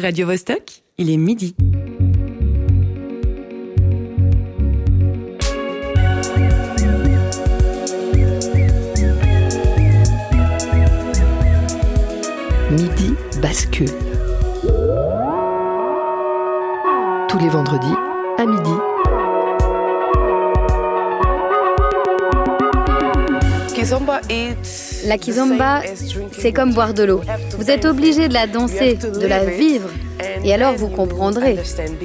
Radio Vostok, il est midi. Midi bascule. Tous les vendredis à midi. La kizomba, c'est comme boire de l'eau. Vous êtes obligé de la danser, de la vivre. Et alors vous comprendrez.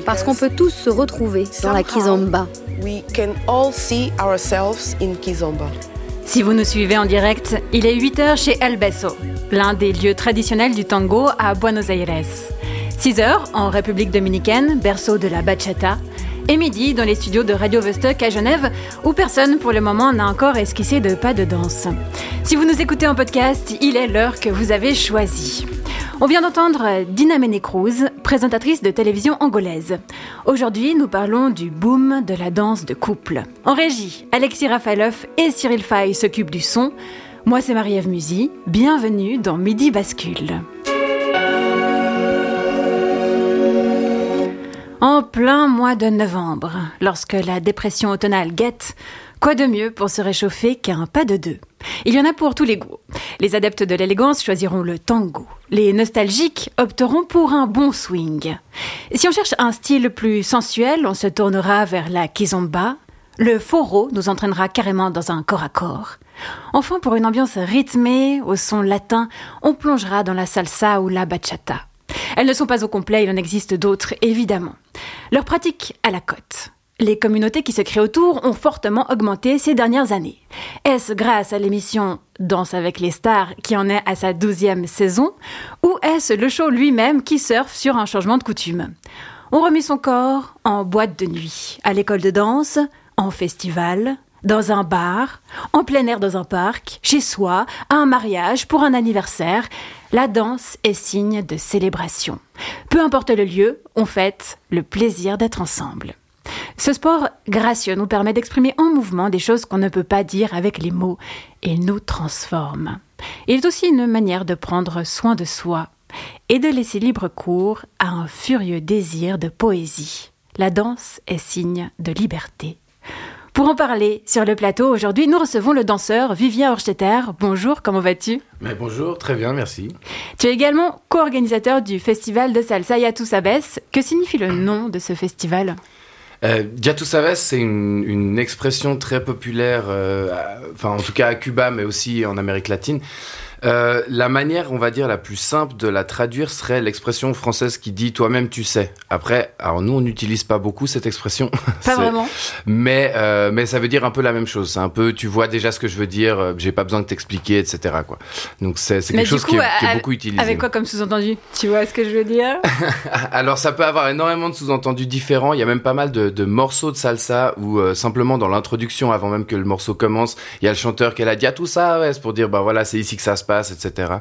Parce qu'on peut tous se retrouver dans la kizomba. Si vous nous suivez en direct, il est 8h chez El Beso, l'un des lieux traditionnels du tango à Buenos Aires. 6h en République dominicaine, berceau de la bachata, et midi dans les studios de Radio Vostok à Genève, où personne pour le moment n'a encore esquissé de pas de danse. Si vous nous écoutez en podcast, il est l'heure que vous avez choisie. On vient d'entendre Dina Mene Cruz, présentatrice de télévision angolaise. Aujourd'hui, nous parlons du boom de la danse de couple. En régie, Alexis Rafaelov et Cyril Fay s'occupent du son. Moi, c'est Marie-Ève Musy. Bienvenue dans Midi Bascule. En plein mois de novembre, lorsque la dépression automnale guette, quoi de mieux pour se réchauffer qu'un pas de deux? Il y en a pour tous les goûts. Les adeptes de l'élégance choisiront le tango. Les nostalgiques opteront pour un bon swing. Si on cherche un style plus sensuel, on se tournera vers la kizomba. Le foro nous entraînera carrément dans un corps à corps. Enfin, pour une ambiance rythmée, au son latin, on plongera dans la salsa ou la bachata. Elles ne sont pas au complet, il en existe d'autres, évidemment. Leur pratique à la cote. Les communautés qui se créent autour ont fortement augmenté ces dernières années. Est-ce grâce à l'émission Danse avec les stars qui en est à sa douzième saison ou est-ce le show lui-même qui surfe sur un changement de coutume? On remet son corps en boîte de nuit, à l'école de danse, en festival, dans un bar, en plein air dans un parc, chez soi, à un mariage, pour un anniversaire. La danse est signe de célébration. Peu importe le lieu, on fête le plaisir d'être ensemble. Ce sport gracieux nous permet d'exprimer en mouvement des choses qu'on ne peut pas dire avec les mots. Il nous transforme. Il est aussi une manière de prendre soin de soi et de laisser libre cours à un furieux désir de poésie. La danse est signe de liberté. Pour en parler sur le plateau, aujourd'hui, nous recevons le danseur Vivien Horstetter. Bonjour, comment vas-tu? Mais Bonjour, très bien, merci. Tu es également co-organisateur du festival de salsa Yatou Sabes. Que signifie le nom de ce festival? Euh, Yatou Sabes, c'est une, une, expression très populaire, euh, enfin en tout cas à Cuba, mais aussi en Amérique latine. Euh, la manière, on va dire, la plus simple de la traduire serait l'expression française qui dit toi-même tu sais. Après, alors nous, on n'utilise pas beaucoup cette expression. Pas vraiment. Mais, euh, mais ça veut dire un peu la même chose. C'est un peu, tu vois déjà ce que je veux dire, euh, j'ai pas besoin de t'expliquer, etc. Quoi. Donc c'est quelque chose coup, qui, est, qui, est, beaucoup utilisé. Avec quoi comme sous-entendu? Tu vois ce que je veux dire? Alors ça peut avoir énormément de sous-entendus différents. Il y a même pas mal de, de morceaux de salsa où euh, simplement dans l'introduction, avant même que le morceau commence, il y a le chanteur qui a dit ah tout ça, ouais, c'est pour dire bah voilà, c'est ici que ça se passe etc.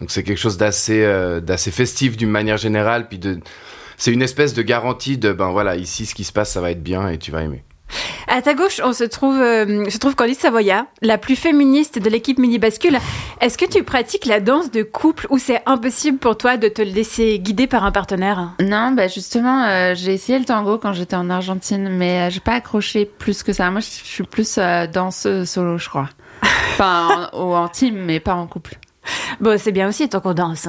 Donc c'est quelque chose d'assez euh, d'assez festif d'une manière générale, puis de c'est une espèce de garantie de ben voilà ici ce qui se passe ça va être bien et tu vas aimer. À ta gauche, on se trouve, euh, se trouve Candice Savoya, la plus féministe de l'équipe Mini Bascule. Est-ce que tu pratiques la danse de couple ou c'est impossible pour toi de te laisser guider par un partenaire? Non, bah justement, euh, j'ai essayé le tango quand j'étais en Argentine, mais euh, j'ai pas accroché plus que ça. Moi, je suis plus euh, danseuse solo, je crois. Enfin, en, ou en team, mais pas en couple. Bon, c'est bien aussi tant qu'on danse.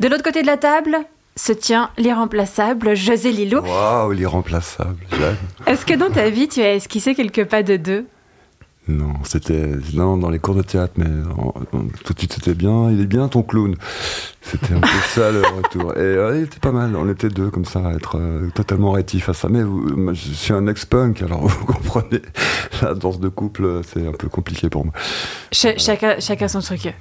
De l'autre côté de la table se tient l'irremplaçable José Lillo. Waouh, l'irremplaçable. Est-ce que dans ta vie, tu as esquissé quelques pas de deux? Non, c'était non dans les cours de théâtre, mais en, en, tout de suite c'était bien. Il est bien ton clown. C'était un peu ça le retour. Et euh, il était pas mal. On était deux comme ça, à être euh, totalement rétifs à ça. Mais vous, moi, je suis un ex-punk, alors vous comprenez. La danse de couple, c'est un peu compliqué pour moi. Ch chacun, chacun son truc.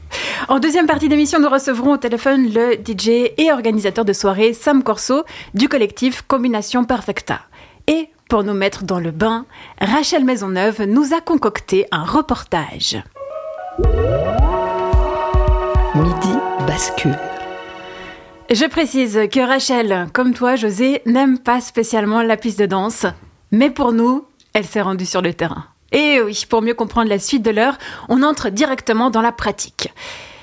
En deuxième partie d'émission, nous recevrons au téléphone le DJ et organisateur de soirée Sam Corso du collectif Combination Perfecta. Et pour nous mettre dans le bain, Rachel Maisonneuve nous a concocté un reportage. Midi bascule. Je précise que Rachel, comme toi José, n'aime pas spécialement la piste de danse, mais pour nous, elle s'est rendue sur le terrain. Et oui, pour mieux comprendre la suite de l'heure, on entre directement dans la pratique.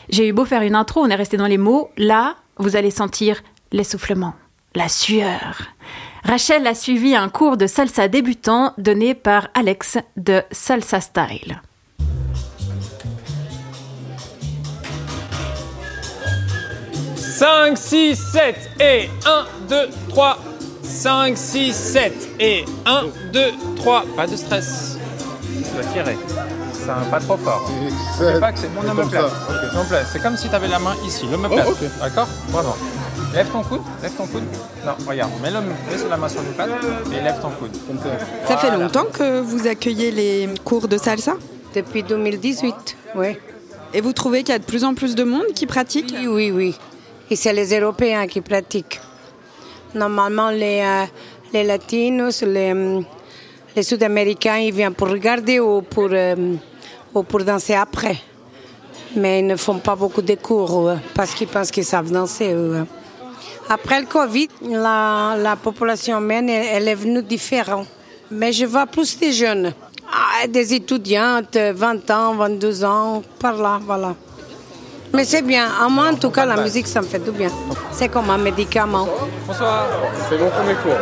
J'ai eu beau faire une intro, on est resté dans les mots. Là, vous allez sentir l'essoufflement, la sueur. Rachel a suivi un cours de salsa débutant donné par Alex de Salsa Style. 5, 6, 7 et 1, 2, 3. 5, 6, 7 et 1, 2, 3. Pas de stress. Tu dois tirer. Ça pas trop fort. C'est pas que c'est mon. C'est comme si tu avais la main ici, l'omoplate. Oh, D'accord? Vraiment. Lève ton coude, lève ton coude. Non, regarde, mets, le, mets la main sur l'omoplate et lève ton coude. ça. Ça fait longtemps que vous accueillez les cours de salsa? Depuis 2018, oui. Et vous trouvez qu'il y a de plus en plus de monde qui pratique? Oui, oui, oui. Et c'est les Européens qui pratiquent. Normalement, les, euh, les Latinos, les, euh, les Sud-Américains, ils viennent pour regarder ou pour, euh, ou pour danser après. Mais ils ne font pas beaucoup de cours parce qu'ils pensent qu'ils savent danser. Après le Covid, la, la population humaine, elle, est venue différente. Mais je vois plus des jeunes, ah, des étudiantes, 20 ans, 22 ans, par là, voilà. Mais c'est bien. À moi, en tout cas, la musique, ça me fait du bien. C'est comme un médicament. Bonsoir. C'est mon premier cours.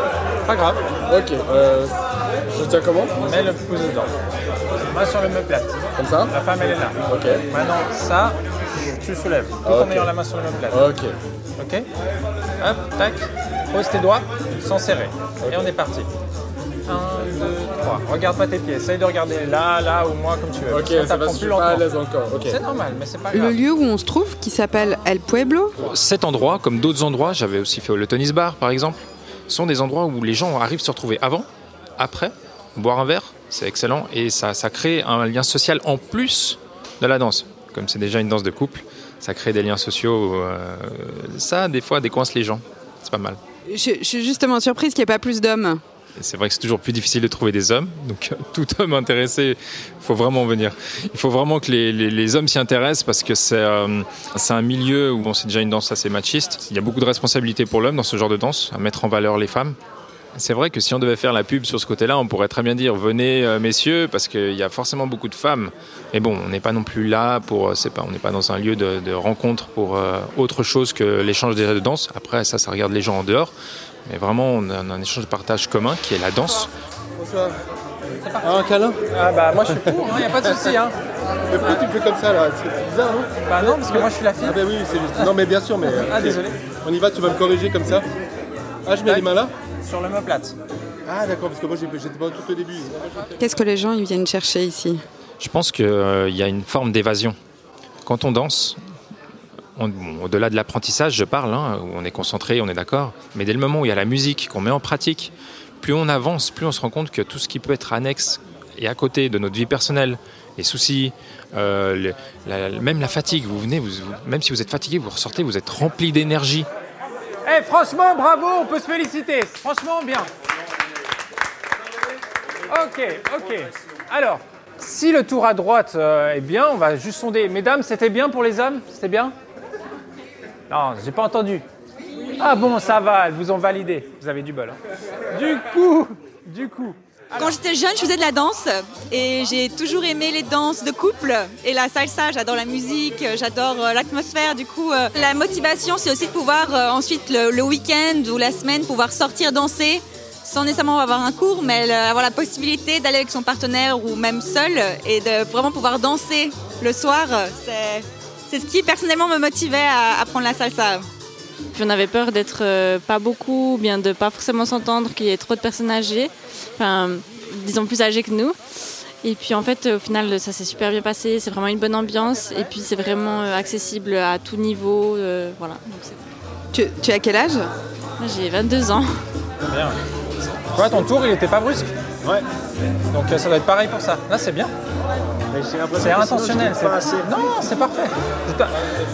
Pas grave. Ok. Euh, je tiens comment? Mets le pouce dedans. Main sur le me plate. Comme ça? La femme, elle est là. Ok. Maintenant, ça, tu soulèves. Tout en ayant la main sur le me plate. Ok. Ok Hop, tac. Pose tes doigts sans serrer. Et on est parti. 1, 2, 3. Regarde pas tes pieds. Essaye de regarder là, là ou moi comme tu veux. Ok, ça, prend plus longtemps. encore. C'est normal, mais c'est pas grave. Le lieu où on se trouve, qui s'appelle El Pueblo Cet endroit, comme d'autres endroits, j'avais aussi fait le Tony's Bar par exemple, sont des endroits où les gens arrivent se retrouver avant, après, boire un verre, c'est excellent, et ça, ça crée un lien social en plus de la danse. Comme c'est déjà une danse de couple, ça crée des liens sociaux. Euh, ça, des fois, décoince les gens. C'est pas mal. Je, je suis justement surprise qu'il n'y ait pas plus d'hommes c'est vrai que c'est toujours plus difficile de trouver des hommes. Donc, tout homme intéressé, il faut vraiment venir. Il faut vraiment que les, les, hommes s'y intéressent parce que c'est euh, un milieu où bon, c'est déjà une danse assez machiste. Il y a beaucoup de responsabilités pour l'homme dans ce genre de danse, à mettre en valeur les femmes. C'est vrai que si on devait faire la pub sur ce côté-là, on pourrait très bien dire venez euh, messieurs parce qu'il y a forcément beaucoup de femmes. Mais bon, on n'est pas non plus là pour, euh, c'est pas, on n'est pas dans un lieu de, de rencontre pour autre chose que l'échange des de danse. Après, ça, ça regarde les gens en dehors. Mais vraiment, on a un échange de partage commun qui est la danse. Bonsoir. Ah, un câlin Ah bah moi je suis pour, il hein, n'y a pas de souci. Hein. Mais pourquoi tu fais comme ça là C'est bizarre non Bah non, parce que moi je suis la fille. Ah bah oui, c'est juste. Non mais bien sûr, mais... Ah désolé. On y va, tu vas me corriger comme ça. Ah, je mets les mains là Sur le plate. Ah d'accord, parce que moi j'étais pas tout au début. Qu'est-ce que les gens ils viennent chercher ici? Je pense qu'il euh, y a une forme d'évasion. Quand on danse, au-delà de l'apprentissage, je parle, hein, où on est concentré, on est d'accord, mais dès le moment où il y a la musique, qu'on met en pratique, plus on avance, plus on se rend compte que tout ce qui peut être annexe et à côté de notre vie personnelle, les soucis, euh, même la fatigue, vous venez, même si vous êtes fatigué, vous ressortez, vous êtes rempli d'énergie. Eh franchement, bravo, on peut se féliciter, franchement bien. Ok, ok. Alors, si le tour à droite euh, est bien, on va juste sonder. Mesdames, c'était bien pour les hommes? C'était bien? Non, j'ai pas entendu. Ah bon, ça va, elles vous ont validé. Vous avez du bol. Hein. Du coup, du coup. Quand j'étais jeune, je faisais de la danse et j'ai toujours aimé les danses de couple et la salsa. J'adore la musique, j'adore euh, l'atmosphère. Du coup, euh, la motivation, c'est aussi de pouvoir euh, ensuite le, week-end ou la semaine pouvoir sortir danser sans nécessairement avoir un cours, mais avoir la possibilité d'aller avec son partenaire ou même seul et de vraiment pouvoir danser le soir. C'est ce qui personnellement me motivait à apprendre la salsa. J'en avais peur d'être euh, pas beaucoup, bien de pas forcément s'entendre, qu'il y ait trop de personnes âgées, enfin, disons plus âgées que nous. Et puis en fait, au final, ça s'est super bien passé. C'est vraiment une bonne ambiance. Et puis c'est vraiment euh, accessible à tout niveau. Euh, voilà. tu, tu, as quel âge? J'ai 22 ans. Bien. Toi, ton tour, il était pas brusque? Ouais. Donc ça doit être pareil pour ça. Là, c'est bien. C'est intentionnel. Non, c'est parfait.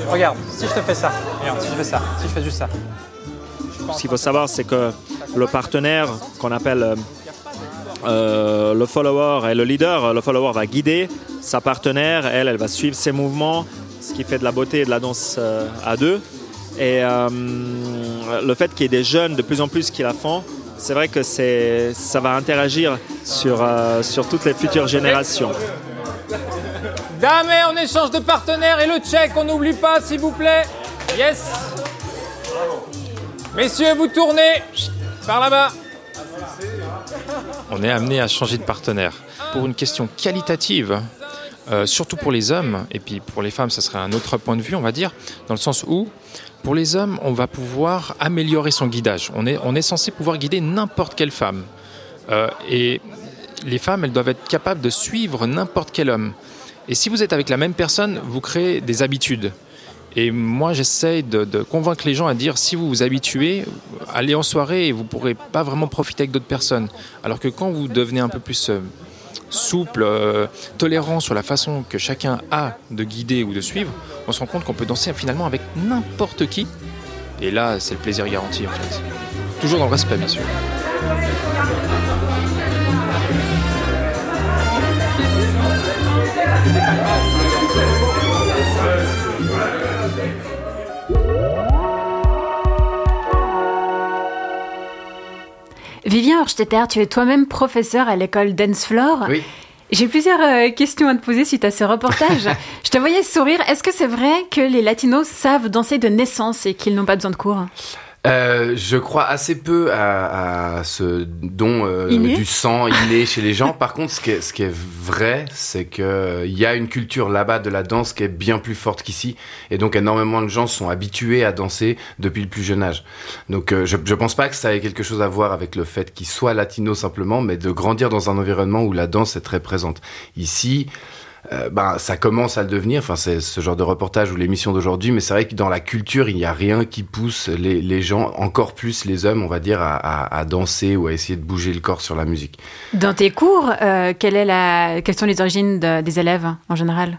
Regarde, si je te fais ça, regarde, si je fais ça, si je fais juste ça. Ce qu'il faut savoir, c'est que le partenaire qu'on appelle euh, euh, le follower et le leader, le follower va guider sa partenaire, elle, elle va suivre ses mouvements, ce qui fait de la beauté et de la danse euh, à deux. Et le fait qu'il y ait des jeunes de plus en plus qui la font, c'est vrai que ça va interagir sur, sur toutes les futures générations. Dame, on échange de partenaire et le check, on n'oublie pas, s'il vous plaît. Yes. Messieurs, vous tournez par là-bas. On est amené à changer de partenaire pour une question qualitative. Euh, surtout pour les hommes, et puis pour les femmes, ça serait un autre point de vue, on va dire, dans le sens où, pour les hommes, on va pouvoir améliorer son guidage. On est, on est censé pouvoir guider n'importe quelle femme. Euh, et les femmes, elles doivent être capables de suivre n'importe quel homme. Et si vous êtes avec la même personne, vous créez des habitudes. Et moi, j'essaye de, convaincre les gens à dire si vous vous habituez, allez en soirée et vous ne pourrez pas vraiment profiter avec d'autres personnes. Alors que quand vous devenez un peu plus euh, souple, euh, tolérant sur la façon que chacun a de guider ou de suivre, on se rend compte qu'on peut danser finalement avec n'importe qui. Et là, c'est le plaisir garanti en fait. Toujours dans le respect, bien sûr. Vivien Horstetter, tu es toi-même professeur à l'école Dance Floor. Oui. J'ai plusieurs euh, questions à te poser suite à ce reportage. Je te voyais sourire. Est-ce que c'est vrai que les latinos savent danser de naissance et qu'ils n'ont pas besoin de cours? Euh, je crois assez peu à, à ce don euh, du sang inné chez les gens. Par contre, ce qui est, ce qui est vrai, c'est que euh, il y a une culture là-bas de la danse qui est bien plus forte qu'ici, et donc énormément de gens sont habitués à danser depuis le plus jeune âge. Donc, euh, je, je pense pas que ça ait quelque chose à voir avec le fait qu'ils soient latinos simplement, mais de grandir dans un environnement où la danse est très présente. Ici. Euh, ben, ça commence à le devenir. Enfin, c'est ce genre de reportage ou l'émission d'aujourd'hui, mais c'est vrai que dans la culture, il n'y a rien qui pousse les, gens, encore plus les hommes, on va dire, à, danser ou à essayer de bouger le corps sur la musique. Dans tes cours, euh, quelle est la... quelles sont les origines de, des élèves en général?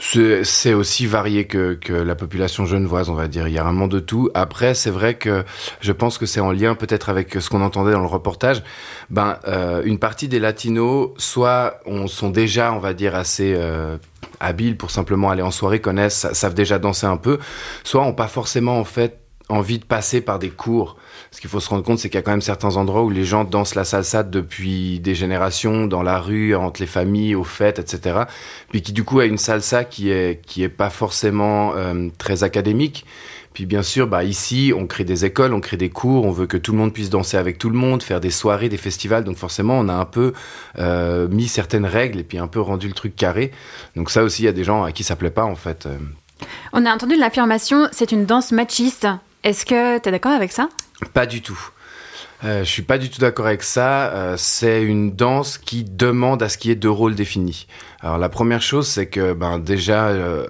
C'est aussi varié que, que, la population genevoise, on va dire. Il y a vraiment de tout. Après, c'est vrai que je pense que c'est en lien peut-être avec ce qu'on entendait dans le reportage. Ben, euh, une partie des latinos, soit on sont déjà, on va dire, assez euh, habiles pour simplement aller en soirée, connaissent, savent déjà danser un peu, soit ont pas forcément en fait envie de passer par des cours. Ce qu'il faut se rendre compte, c'est qu'il y a quand même certains endroits où les gens dansent la salsa depuis des générations, dans la rue, entre les familles, aux fêtes, etc. Puis qui du coup a une salsa qui est qui est pas forcément euh, très académique. Puis bien sûr, bah ici, on crée des écoles, on crée des cours, on veut que tout le monde puisse danser avec tout le monde, faire des soirées, des festivals. Donc forcément, on a un peu euh, mis certaines règles et puis un peu rendu le truc carré. Donc ça aussi, il y a des gens à qui ça plaît pas en fait. On a entendu l'affirmation, c'est une danse machiste. Est-ce que tu es d'accord avec ça? Pas du tout. Euh, je suis pas du tout d'accord avec ça. Euh, c'est une danse qui demande à ce qu'il y ait deux rôles définis. Alors la première chose, c'est que ben déjà euh,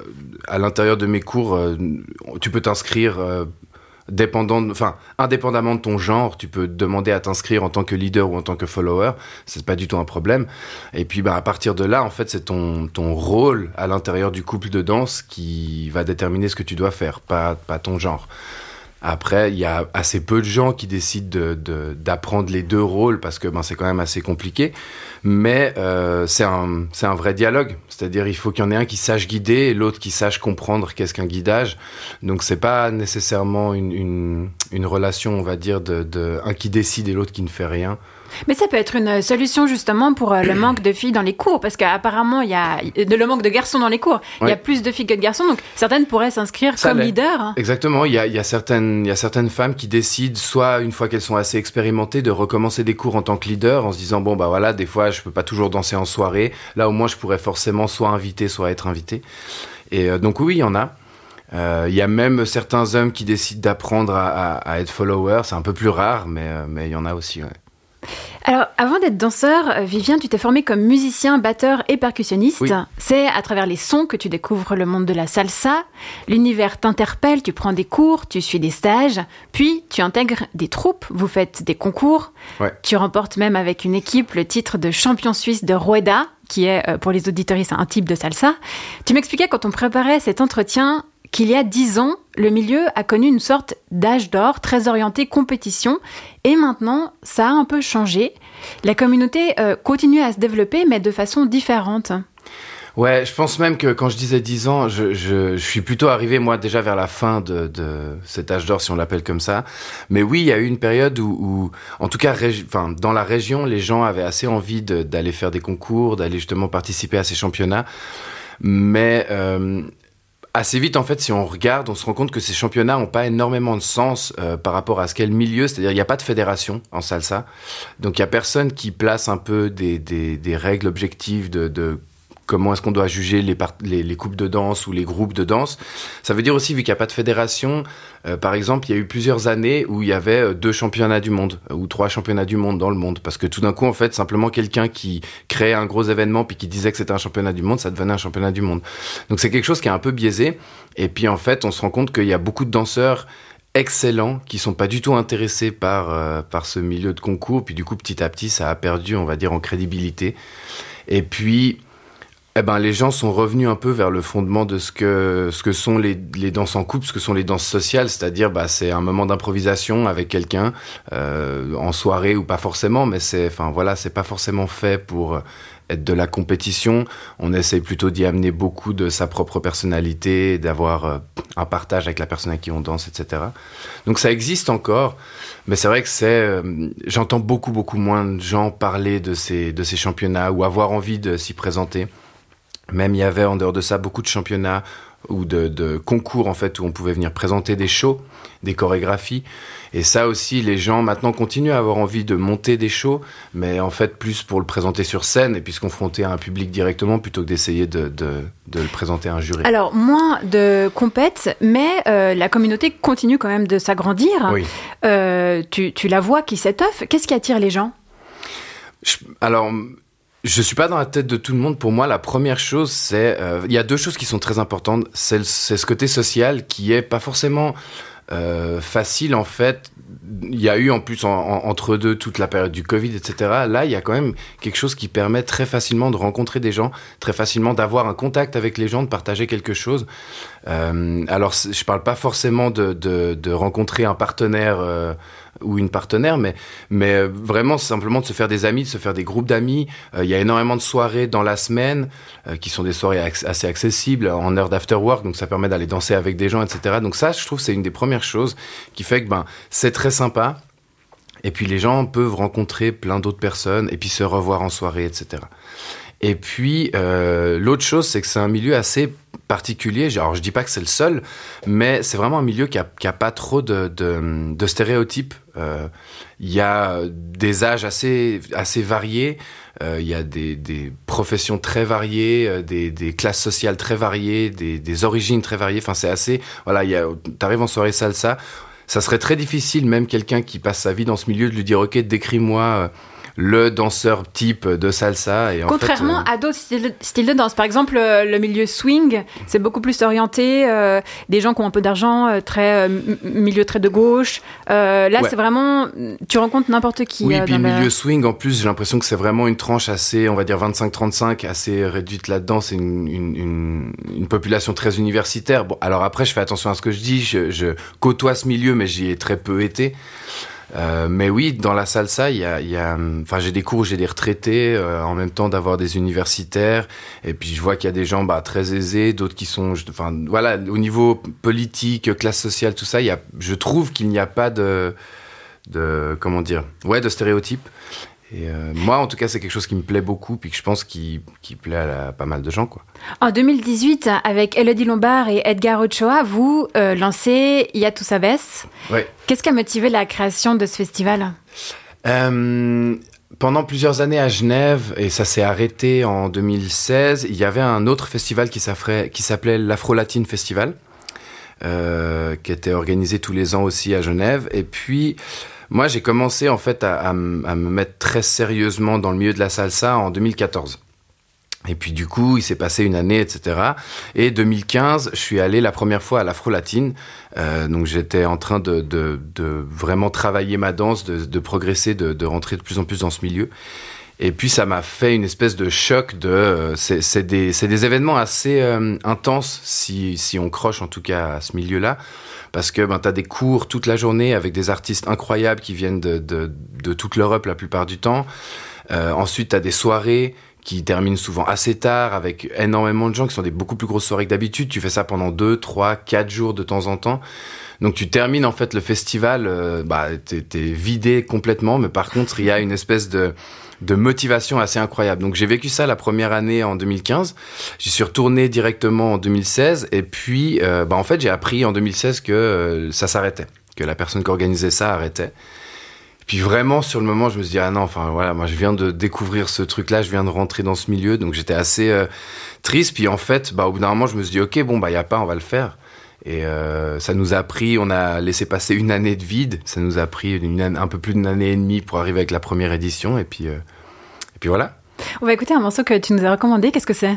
à l'intérieur de mes cours, euh, tu peux t'inscrire dépendant, enfin indépendamment de ton genre, tu peux demander à t'inscrire en tant que leader ou en tant que follower. C'est pas du tout un problème. Et puis ben à partir de là, en fait, c'est ton ton rôle à l'intérieur du couple de danse qui va déterminer ce que tu dois faire, pas pas ton genre. Après, il y a assez peu de gens qui décident d'apprendre les deux rôles parce que ben, c'est quand même assez compliqué. Mais euh, c'est un, vrai dialogue. C'est-à-dire, il faut qu'il y en ait un qui sache guider et l'autre qui sache comprendre qu'est-ce qu'un guidage. Donc, c'est pas nécessairement une, relation, on va dire, de un qui décide et l'autre qui ne fait rien. Mais ça peut être une solution justement pour euh, le manque de filles dans les cours, parce qu'apparemment il y a le manque de garçons dans les cours. Il ouais. y a plus de filles que de garçons, donc certaines pourraient s'inscrire comme leader. Hein. Exactement. Il y a, il y a certaines, il y a certaines femmes qui décident, soit une fois qu'elles sont assez expérimentées, de recommencer des cours en tant que leader, en se disant bon bah voilà, des fois je peux pas toujours danser en soirée. Là au moins je pourrais forcément soit inviter, soit être invité. Et euh, donc oui, il y en a. Il euh, y a même certains hommes qui décident d'apprendre à, à, à, être follower. C'est un peu plus rare, mais il euh, mais y en a aussi. Ouais. Alors, avant d'être danseur, Vivien, tu t'es formé comme musicien, batteur et percussionniste. Oui. C'est à travers les sons que tu découvres le monde de la salsa. L'univers t'interpelle, tu prends des cours, tu suis des stages, puis tu intègres des troupes, vous faites des concours. Ouais. Tu remportes même avec une équipe le titre de champion suisse de Rueda, qui est euh, pour les auditoristes un type de salsa. Tu m'expliquais quand on préparait cet entretien qu'il y a dix ans, le milieu a connu une sorte d'âge d'or très orienté compétition et maintenant ça a un peu changé. La communauté euh, continue à se développer mais de façon différente. Ouais, je pense même que quand je disais 10 ans, je, suis plutôt arrivé, moi, déjà vers la fin de, de cet âge d'or, si on l'appelle comme ça. Mais oui, il y a eu une période où, en tout cas, dans la région, les gens avaient assez envie d'aller faire des concours, d'aller justement participer à ces championnats. Mais euh, assez vite, en fait, si on regarde, on se rend compte que ces championnats n'ont pas énormément de sens euh, par rapport à ce qu'est le milieu. C'est-à-dire, il n'y a pas de fédération en salsa. Donc, il n'y a personne qui place un peu des, des, des règles objectives de, de comment est-ce qu'on doit juger les, les, coupes de danse ou les groupes de danse. Ça veut dire aussi, vu qu'il n'y a pas de fédération, euh, par exemple, il y a eu plusieurs années où il y avait euh, deux championnats du monde ou trois championnats du monde dans le monde. Parce que tout d'un coup, en fait, simplement quelqu'un qui créait un gros événement puis qui disait que c'était un championnat du monde, ça devenait un championnat du monde. Donc c'est quelque chose qui est un peu biaisé. Et puis en fait, on se rend compte qu'il y a beaucoup de danseurs excellents qui sont pas du tout intéressés par euh, par ce milieu de concours puis du coup petit à petit ça a perdu on va dire en crédibilité et puis eh ben, les gens sont revenus un peu vers le fondement de ce que, ce que sont les, danses en couple, ce que sont les danses sociales, c'est-à-dire bah, c'est un moment d'improvisation avec quelqu'un euh, en soirée ou pas forcément, mais c'est, enfin voilà, c'est pas forcément fait pour être de la compétition. On essaye plutôt d'y amener beaucoup de sa propre personnalité, d'avoir euh, un partage avec la personne avec qui on danse, etc. Donc ça existe encore, mais c'est vrai que c'est, euh, j'entends beaucoup beaucoup moins de gens parler de ces de ces championnats ou avoir envie de s'y présenter. Même il y avait en dehors de ça beaucoup de championnats ou de, de, concours en fait où on pouvait venir présenter des shows, des chorégraphies. Et ça aussi, les gens maintenant continuent à avoir envie de monter des shows, mais en fait plus pour le présenter sur scène et puis se confronter à un public directement plutôt que d'essayer de, de, de, le présenter à un jury. Alors moins de compètes, mais euh, la communauté continue quand même de s'agrandir. Oui. Euh, tu, tu la vois qui s'étoffe. Qu'est-ce qui attire les gens? Je, Alors je suis pas dans la tête de tout le monde. Pour moi, la première chose, c'est euh, il y a deux choses qui sont très importantes. C'est ce côté social qui est pas forcément euh, facile en fait. Il y a eu en plus en, en, entre deux toute la période du Covid, etc. Là, il y a quand même quelque chose qui permet très facilement de rencontrer des gens, très facilement d'avoir un contact avec les gens, de partager quelque chose. Euh, alors, je parle pas forcément de, rencontrer un partenaire euh, ou une partenaire, mais, mais vraiment simplement de se faire des amis, de se faire des groupes d'amis. Il euh, y a énormément de soirées dans la semaine euh, qui sont des soirées assez accessibles en heure d'after work, donc ça permet d'aller danser avec des gens, etc. Donc ça, je trouve, c'est une des premières choses qui fait que ben c'est très sympa. Et puis les gens peuvent rencontrer plein d'autres personnes et puis se revoir en soirée, etc. Et puis euh, l'autre chose, c'est que c'est un milieu assez particulier. Alors je dis pas que c'est le seul, mais c'est vraiment un milieu qui a, qui a pas trop de, de, stéréotypes. Il euh, y a des âges assez assez variés. Il euh, y a des, des, professions très variées, euh, des, des, classes sociales très variées, des, des origines très variées. Enfin, c'est assez. Voilà, il. T'arrives en soirée salsa. Ça serait très difficile, même quelqu'un qui passe sa vie dans ce milieu, de lui dire ok, décris-moi le danseur type de salsa. Et en Contrairement fait, euh... à d'autres styles, styles, de danse. Par exemple, euh, le milieu swing, c'est beaucoup plus orienté. Euh, des gens qui ont un peu d'argent, très milieu très de gauche. là, ouais. c'est vraiment, tu rencontres n'importe qui. Oui, puis milieu la... swing, en plus, j'ai l'impression que c'est vraiment une tranche assez, on va dire 25-35, assez réduite là-dedans. C'est une, une, une, une, population très universitaire. Bon, alors après, je fais attention à ce que je dis. Je, je côtoie ce milieu, mais j'y ai très peu été. Euh, mais oui, dans la salsa, il y a, il y a enfin, j'ai des cours, j'ai des retraités, euh, en même temps d'avoir des universitaires, et puis je vois qu'il y a des gens bah, très aisés, d'autres qui sont, enfin, voilà, au niveau politique, classe sociale, tout ça, il y a, je trouve qu'il n'y a pas de, de, comment dire, ouais, de stéréotypes. Et euh, moi, en tout cas, c'est quelque chose qui me plaît beaucoup, puis que je pense qui, qui plaît à, la, à, pas mal de gens. Quoi. En 2018, avec Elodie Lombard et Edgar Ochoa, vous euh, lancez Yatu Sabes. Ouais. Qu'est-ce qui a motivé la création de ce festival? Euh, pendant plusieurs années à Genève, et ça s'est arrêté en 2016, il y avait un autre festival qui s'appelait l'Afro-Latine Festival, euh, qui était organisé tous les ans aussi à Genève. Et puis, moi, j'ai commencé en fait à, me mettre très sérieusement dans le milieu de la salsa en 2014. Et puis du coup, il s'est passé une année, etc. Et 2015, je suis allé la première fois à l'Afro-Latine. Euh, donc j'étais en train de, vraiment travailler ma danse, de, progresser, de, rentrer de plus en plus dans ce milieu. Et puis ça m'a fait une espèce de choc de euh, c'est des événements assez euh, intenses si on croche en tout cas à ce milieu-là parce que ben tu as des cours toute la journée avec des artistes incroyables qui viennent de de, de toute l'Europe la plupart du temps. Euh, ensuite tu as des soirées qui termine souvent assez tard avec énormément de gens qui sont des beaucoup plus grosses soirées que d'habitude. Tu fais ça pendant deux, trois, quatre jours de temps en temps. Donc tu termines en fait le festival, euh, bah t'es es vidé complètement, mais par contre il y a une espèce de de motivation assez incroyable. Donc j'ai vécu ça la première année en 2015. J'y suis retourné directement en 2016 et puis euh, bah en fait j'ai appris en 2016 que euh, ça s'arrêtait, que la personne qui organisait ça arrêtait. Puis vraiment sur le moment, je me suis dit ah non, enfin voilà, moi je viens de découvrir ce truc-là, je viens de rentrer dans ce milieu, donc j'étais assez euh, triste. Puis en fait, bah au bout d'un moment, je me suis dit ok bon bah y a pas, on va le faire. Et euh, ça nous a pris, on a laissé passer une année de vide. Ça nous a pris une, un peu plus d'une année et demie pour arriver avec la première édition. Et puis, euh, et puis voilà. On va écouter un morceau que tu nous as recommandé. Qu'est-ce que c'est?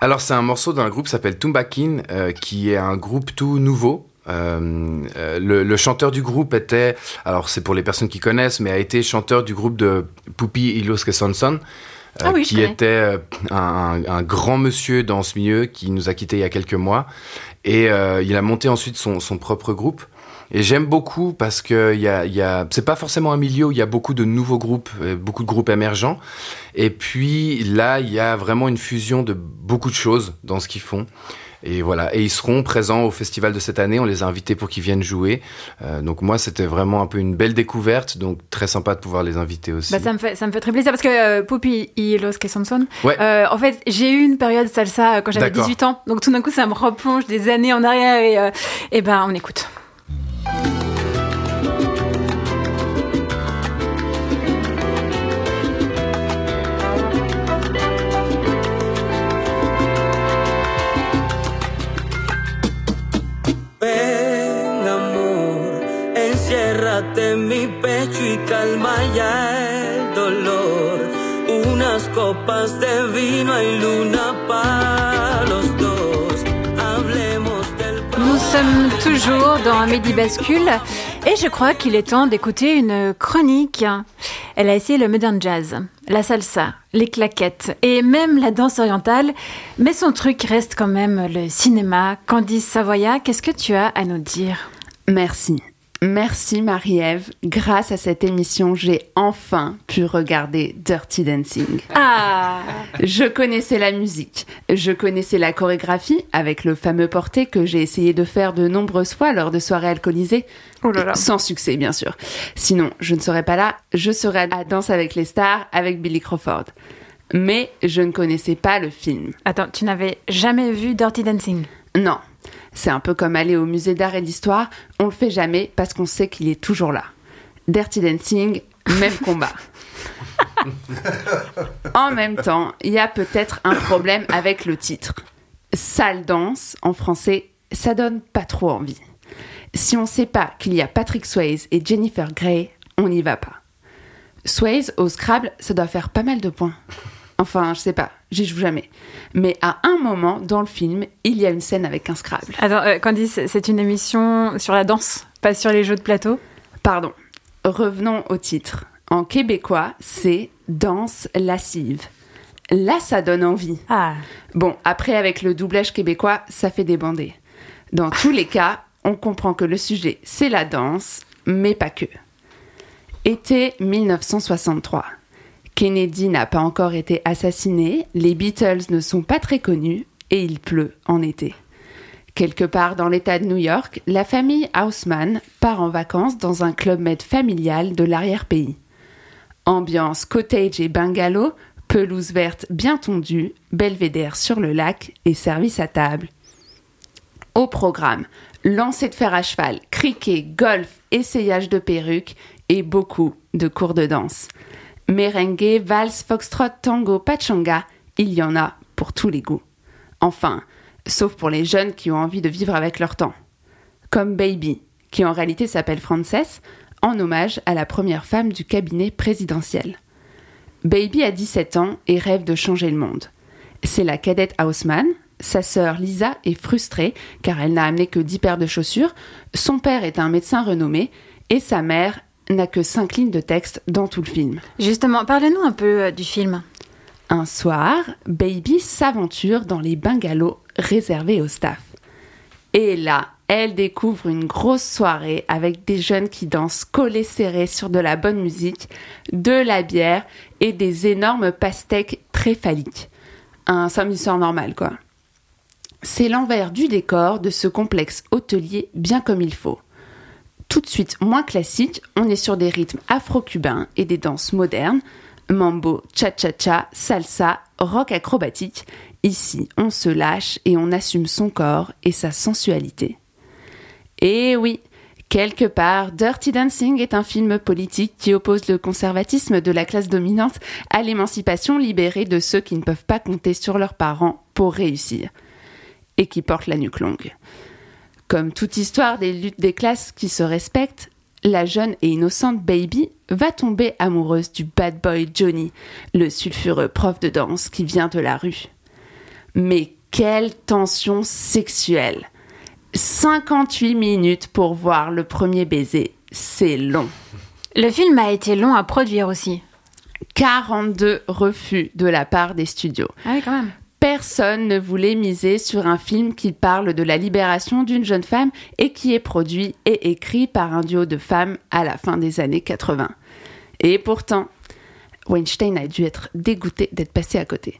Alors c'est un morceau d'un groupe qui s'appelle Tumbakin, euh, qui est un groupe tout nouveau. Le, le, chanteur du groupe était, alors c'est pour les personnes qui connaissent, mais a été chanteur du groupe de Pupi Ilos Sonson. Ah oui, qui était un, un, grand monsieur dans ce milieu qui nous a quittés il y a quelques mois et il a monté ensuite son, son propre groupe et j'aime beaucoup parce que y a, y a c'est pas forcément un milieu où il y a beaucoup de nouveaux groupes, beaucoup de groupes émergents. Et puis là, il y a vraiment une fusion de beaucoup de choses dans ce qu'ils font. Et voilà, et ils seront présents au festival de cette année. On les a invités pour qu'ils viennent jouer. Euh, donc moi, c'était vraiment un peu une belle découverte. Donc très sympa de pouvoir les inviter aussi. Bah, ça me fait ça me fait très plaisir parce que euh, Poppy et Los que Samson. Ouais. Euh, en fait, j'ai eu une période salsa quand j'avais 18 ans. Donc tout d'un coup, ça me replonge des années en arrière et, euh, et ben on écoute. Y calma ya el dolor. Unas copas de vino y luna para los dos. Hablemos del Nous sommes toujours dans Midi Bascule et je crois qu'il est temps d'écouter une chronique. Elle a essayé le modern jazz, la salsa, les claquettes et même la danse orientale, mais son truc reste quand même le cinéma. Candice Savoya, qu'est-ce que tu as à nous dire? Merci. Merci Marie-Ève. Grâce à cette émission, j'ai enfin pu regarder Dirty Dancing. Ah Je connaissais la musique, je connaissais la chorégraphie avec le fameux porté que j'ai essayé de faire de nombreuses fois lors de soirées alcoolisées. Oh là là. Sans succès, bien sûr. Sinon, je ne serais pas là, je serais à Danse avec les stars avec Billy Crawford. Mais je ne connaissais pas le film. Attends, tu n'avais jamais vu Dirty Dancing? Non. C'est un peu comme aller au musée d'art et d'histoire, on le fait jamais parce qu'on sait qu'il est toujours là. Dirty Dancing, même combat. en même temps, il y a peut-être un problème avec le titre. Sale danse, en français, ça donne pas trop envie. Si on sait pas qu'il y a Patrick Swayze et Jennifer Grey, on n'y va pas. Swayze au Scrabble, ça doit faire pas mal de points. Enfin, je sais pas, j'y joue jamais. Mais à un moment dans le film, il y a une scène avec un Scrabble. Attends, euh, Candice, c'est une émission sur la danse, pas sur les jeux de plateau? Pardon. Revenons au titre. En québécois, c'est danse lascive. Là, ça donne envie. Ah. Bon, après, avec le doublage québécois, ça fait débander. Dans tous les cas, on comprend que le sujet, c'est la danse, mais pas que. Été 1963. Kennedy n'a pas encore été assassiné, les Beatles ne sont pas très connus et il pleut en été. Quelque part dans l'État de New York, la famille Haussmann part en vacances dans un club med familial de l'arrière-pays. Ambiance cottage et bungalow, pelouse verte bien tondue, belvédère sur le lac et service à table. Au programme, lancer de fer à cheval, cricket, golf, essayage de perruques et beaucoup de cours de danse. Merengue, valse, foxtrot, tango, pachanga, il y en a pour tous les goûts. Enfin, sauf pour les jeunes qui ont envie de vivre avec leur temps. Comme Baby, qui en réalité s'appelle Frances, en hommage à la première femme du cabinet présidentiel. Baby a 17 ans et rêve de changer le monde. C'est la cadette Haussmann. Sa sœur Lisa est frustrée car elle n'a amené que 10 paires de chaussures. Son père est un médecin renommé et sa mère n'a que 5 lignes de texte dans tout le film. Justement, parlez-nous un peu euh, du film. Un soir, Baby s'aventure dans les bungalows réservés au staff. Et là, elle découvre une grosse soirée avec des jeunes qui dansent collés serrés sur de la bonne musique, de la bière et des énormes pastèques très. Un samedi normal, quoi. C'est l'envers du décor de ce complexe hôtelier bien comme il faut. Tout de suite moins classique, on est sur des rythmes afro-cubains et des danses modernes, mambo, cha-cha-cha, salsa, rock acrobatique. Ici, on se lâche et on assume son corps et sa sensualité. Et oui, quelque part, Dirty Dancing est un film politique qui oppose le conservatisme de la classe dominante à l'émancipation libérée de ceux qui ne peuvent pas compter sur leurs parents pour réussir et qui portent la nuque longue. Comme toute histoire des luttes des classes qui se respectent, la jeune et innocente Baby va tomber amoureuse du bad boy Johnny, le sulfureux prof de danse qui vient de la rue. Mais quelle tension sexuelle 58 minutes pour voir le premier baiser, c'est long. Le film a été long à produire aussi. 42 refus de la part des studios. Ah oui, quand même. Personne ne voulait miser sur un film qui parle de la libération d'une jeune femme et qui est produit et écrit par un duo de femmes à la fin des années 80. Et pourtant, Weinstein a dû être dégoûté d'être passé à côté.